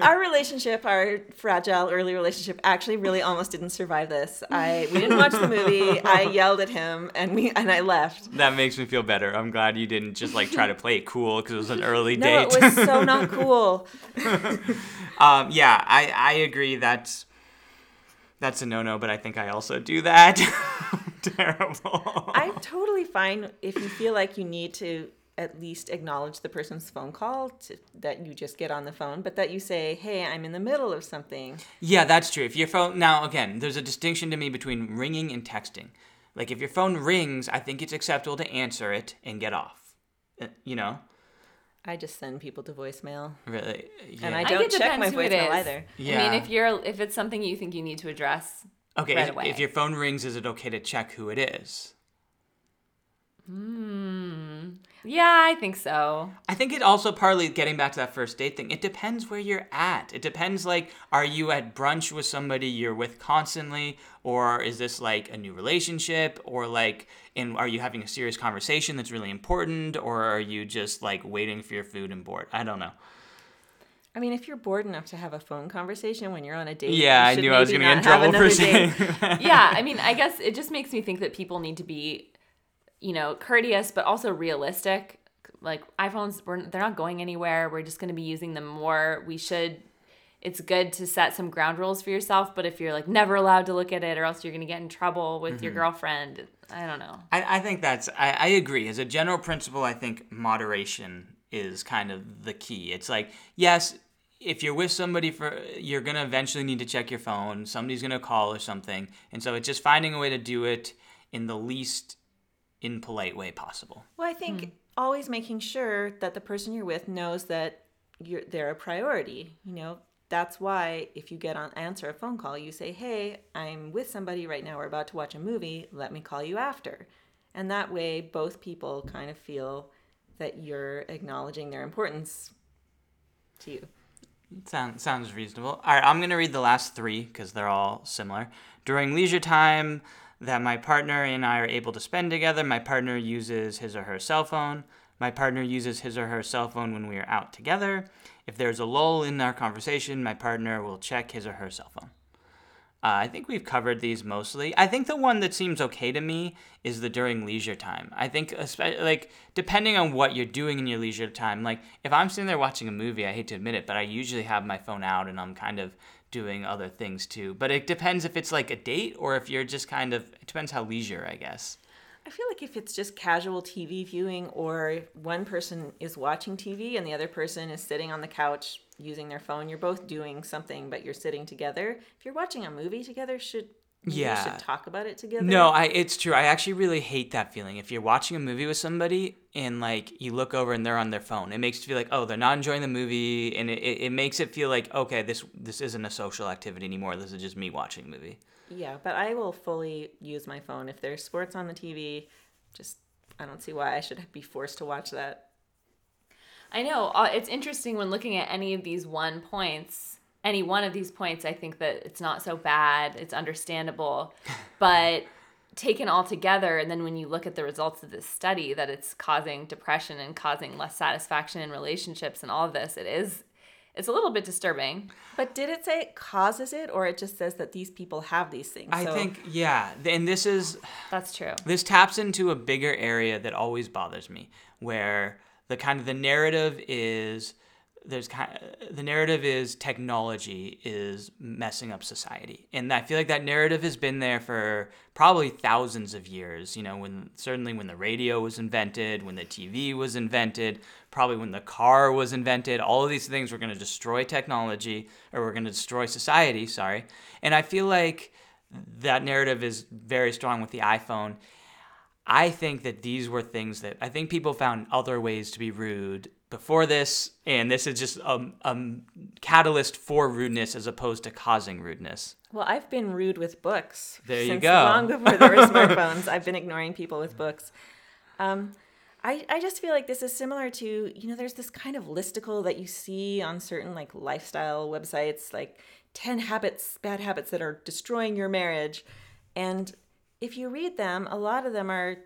our relationship, our fragile early relationship, actually really almost didn't survive this. I we didn't watch the movie. I yelled at him, and we and I left. that makes me feel better. I'm glad you didn't just like try to play it cool because it was an early No, date. it was so not cool. um, yeah, I, I agree. That's that's a no no, but I think I also do that. Terrible. I'm totally fine if you feel like you need to at least acknowledge the person's phone call to, that you just get on the phone, but that you say, "Hey, I'm in the middle of something." Yeah, that's true. If your phone now again, there's a distinction to me between ringing and texting. Like if your phone rings, I think it's acceptable to answer it and get off. Uh, You know, I just send people to voicemail, really. Yeah. and I I don't think it check my depends who it voicemail is. either. I mean, if you're if it's something you think you need to address, okay, right if, away. if your phone rings, is it okay to check who it is? Hmm. yeah, I think so. I think it also partly getting back to that first date thing. It depends where you're at. It depends like are you at brunch with somebody you're with constantly or is this like a new relationship or like and are you having a serious conversation that's really important or are you just like waiting for your food and bored? I don't know. I mean, if you're bored enough to have a phone conversation when you're on a date, Yeah, I knew I was going to get in trouble for saying yeah, I mean, I guess it just makes me think that people need to be, you know, courteous but also realistic. Like iPhones, we're, they're not going anywhere. We're just going to be using them more. We should. It's good to set some ground rules for yourself, but if you're like never allowed to look at it, or else you're going to get in trouble with your mm-hmm. girlfriend, I don't know. I, I think that's I, I agree. As a general principle, I think moderation is kind of the key. It's like, yes, if you're with somebody for you're gonna eventually need to check your phone, somebody's gonna call or something. And so it's just finding a way to do it in the least impolite way possible. Well, I think hmm. always making sure that the person you're with knows that you're they're a priority. You know, that's why if you get on answer a phone call, you say, "Hey, I'm with somebody right now. We're about to watch a movie. Let me call you after." And that way both people kind of feel that you're acknowledging their importance to you. Sounds sounds reasonable. All right, I'm gonna read the last three because they're all similar. During leisure time that my partner and I are able to spend together, my partner uses his or her cell phone. My partner uses his or her cell phone when we are out together. If there's a lull in our conversation, my partner will check his or her cell phone. Uh, I think we've covered these mostly. I think the one that seems okay to me is the during leisure time. I think, like, depending on what you're doing in your leisure time, like, if I'm sitting there watching a movie, I hate to admit it, but I usually have my phone out and I'm kind of doing other things too. But it depends if it's like a date or if you're just kind of, it depends how leisure, I guess. I feel like if it's just casual TV viewing or one person is watching TV and the other person is sitting on the couch using their phone, you're both doing something but you're sitting together. If you're watching a movie together, should you Yeah. should talk about it together? No, I it's true. I actually really hate that feeling. If you're watching a movie with somebody and like you look over and they're on their phone, it makes you feel like, oh, they're not enjoying the movie, and it, it, it makes it feel like, okay, this this isn't a social activity anymore. This is just me watching a movie. Yeah, but I will fully use my phone if there's sports on the TV. Just I don't see why I should be forced to watch that. I know. Uh, it's interesting when looking at any of these one points, any one of these points, I think that it's not so bad. It's understandable. but taken all together, and then when you look at the results of this study, that it's causing depression and causing less satisfaction in relationships and all of this, it is, it's a little bit disturbing. But did it say it causes it, or it just says that these people have these things? I So- think yeah, and this is That's true. this taps into a bigger area that always bothers me, where the kind of the narrative is there's kind of, the narrative is technology is messing up society and i feel like that narrative has been there for probably thousands of years you know when certainly when the radio was invented when the tv was invented probably when the car was invented all of these things were going to destroy technology or we're going to destroy society sorry and i feel like that narrative is very strong with the iphone I think that these were things that I think people found other ways to be rude before this, and this is just a, a catalyst for rudeness as opposed to causing rudeness. Well, I've been rude with books. There you go. Long before there were smartphones, I've been ignoring people with books. Um, I, I just feel like this is similar to, you know, there's this kind of listicle that you see on certain like lifestyle websites, like 10 habits, bad habits that are destroying your marriage. And if you read them, a lot of them are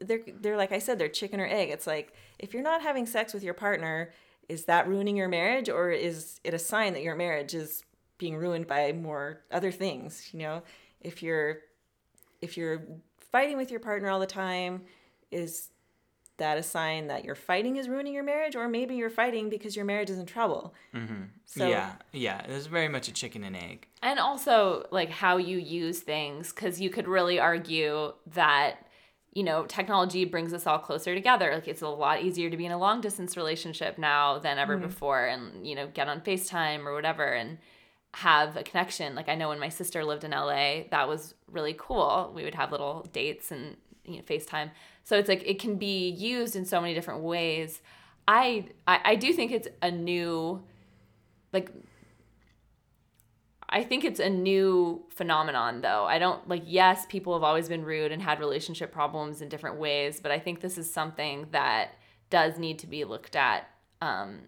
they're they're like I said, they're chicken or egg. It's like if you're not having sex with your partner, is that ruining your marriage or is it a sign that your marriage is being ruined by more other things, you know? If you're if you're fighting with your partner all the time, is that a sign that your fighting is ruining your marriage or maybe you're fighting because your marriage is in trouble Mm-hmm. So- yeah, yeah, it's very much a chicken and egg. And also, like, how you use things, because you could really argue that, you know, technology brings us all closer together. Like, it's a lot easier to be in a long distance relationship now than ever before, and, you know, get on FaceTime or whatever and have a connection. Like, I know when my sister lived in LA, that was really cool. We would have little dates and, you know, FaceTime. So it's like it can be used in so many different ways. I, I, I do think it's a new, like, I think it's a new phenomenon though. I don't like yes, people have always been rude and had relationship problems in different ways, but I think this is something that does need to be looked at um,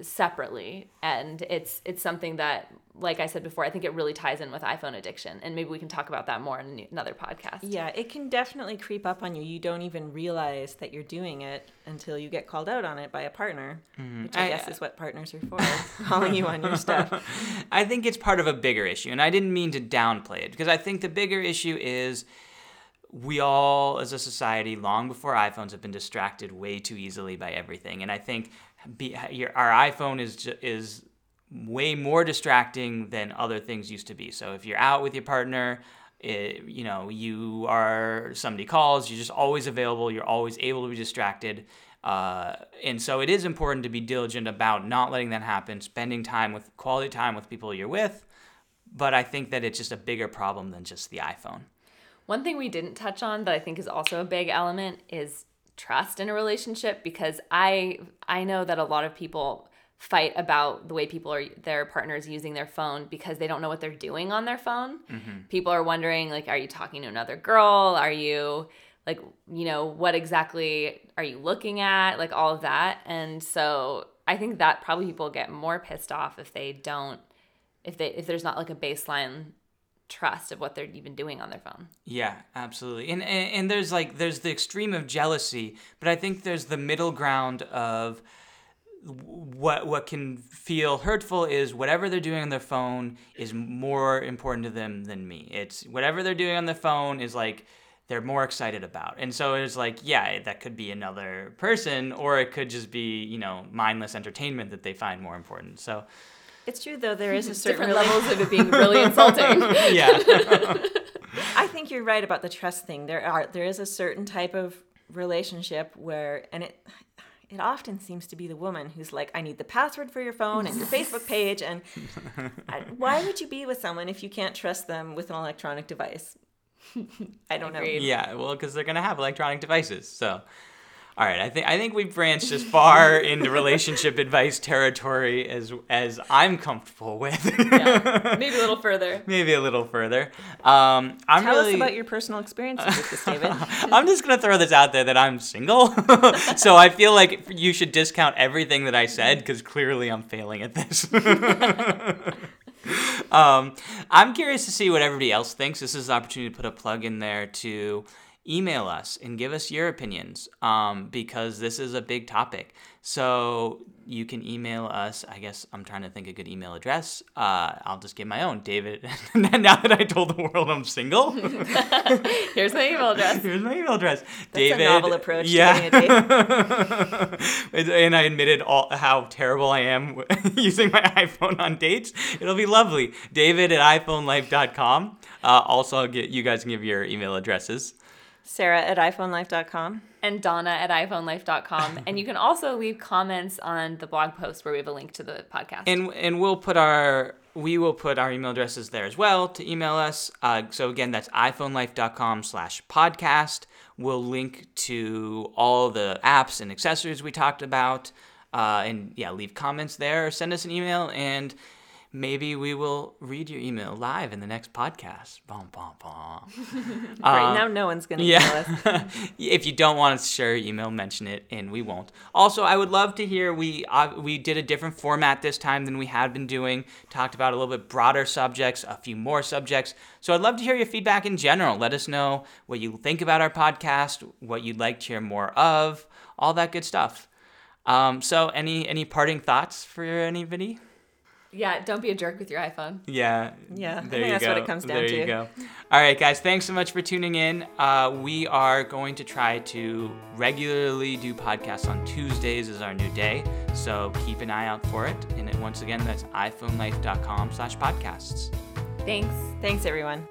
separately and it's it's something that like I said before, I think it really ties in with iPhone addiction and maybe we can talk about that more in another podcast. yeah it can definitely creep up on you. You don't even realize that you're doing it until you get called out on it by a partner mm-hmm. which i, I- guess is uh, what partners are for calling you on your stuff. I think it's part of a bigger issue, and I didn't mean to downplay it because I think the bigger issue is we all, as a society, long before iPhones, have been distracted way too easily by everything, and I think be, your, our iPhone is is way more distracting than other things used to be. So if you're out with your partner. It, you know, you are somebody calls, you're just always available, you're always able to be distracted. Uh, and so it is important to be diligent about not letting that happen, spending time with quality time with people you're with. But I think that it's just a bigger problem than just the iPhone. One thing we didn't touch on that I think is also a big element is trust in a relationship because I I know that a lot of people fight about the way people are their partners using their phone because they don't know what they're doing on their phone. Mm-hmm. People are wondering like are you talking to another girl? Are you like you know what exactly are you looking at? Like all of that. And so I think that probably people get more pissed off if they don't if they if there's not like a baseline trust of what they're even doing on their phone. Yeah, absolutely. And, and and there's like there's the extreme of jealousy, but I think there's the middle ground of what what can feel hurtful is whatever they're doing on their phone is more important to them than me. It's whatever they're doing on the phone is like they're more excited about. And so it's like, yeah, that could be another person or it could just be, you know, mindless entertainment that they find more important. So, it's true though there is a certain different levels of it being really insulting. yeah. I think you're right about the trust thing. There are there is a certain type of relationship where and it it often seems to be the woman who's like, I need the password for your phone and your Facebook page. And I, why would you be with someone if you can't trust them with an electronic device? I don't know. Yeah, well, because they're gonna have electronic devices. So, all right, I think I think we've branched as far into relationship advice territory as as I'm comfortable with. yeah, maybe a little further. Maybe a little further. Um, I'm Tell really. us about your personal experiences with this, David. I'm just gonna throw this out there that I'm single, so I feel like you should discount everything that I said because clearly I'm failing at this. um, I'm curious to see what everybody else thinks. This is the opportunity to put a plug in there to email us and give us your opinions um, because this is a big topic. So you can email us. I guess I'm trying to think a good email address. Uh, I'll just give my own, David. now that I told the world I'm single, Here's my email address. here's my email address. That's David. a novel approach to yeah. getting a date. and I admitted all how terrible I am using my iPhone on dates. It'll be lovely. David at iPhoneLife.com. Uh, also, I'll get you guys can give your email addresses. Sarah at iPhoneLife.com. and Donna at iPhoneLife.com. and you can also leave comments on the blog post where we have a link to the podcast. and and we'll put our we will put our email addresses there as well to email us uh, so again that's iphonelife.com slash podcast we'll link to all the apps and accessories we talked about uh, and yeah leave comments there or send us an email and maybe we will read your email live in the next podcast bom, bom, bom. right now, no one's going to email us. If you don't want to share your email, mention it, and we won't. Also, I would love to hear. We uh, we did a different format this time than we had been doing. Talked about a little bit broader subjects, a few more subjects. So I'd love to hear your feedback in general. Let us know what you think about our podcast, what you'd like to hear more of, all that good stuff. Um, so any any parting thoughts for anybody? Yeah, don't be a jerk with your iPhone. Yeah. Yeah, I There think you that's go. what it comes down there to. you go. All right, guys. Thanks so much for tuning in. Uh, we are going to try to regularly do podcasts on Tuesdays as our new day. So keep an eye out for it. And once again, that's iPhoneLife.com slash podcasts. Thanks. Thanks, everyone.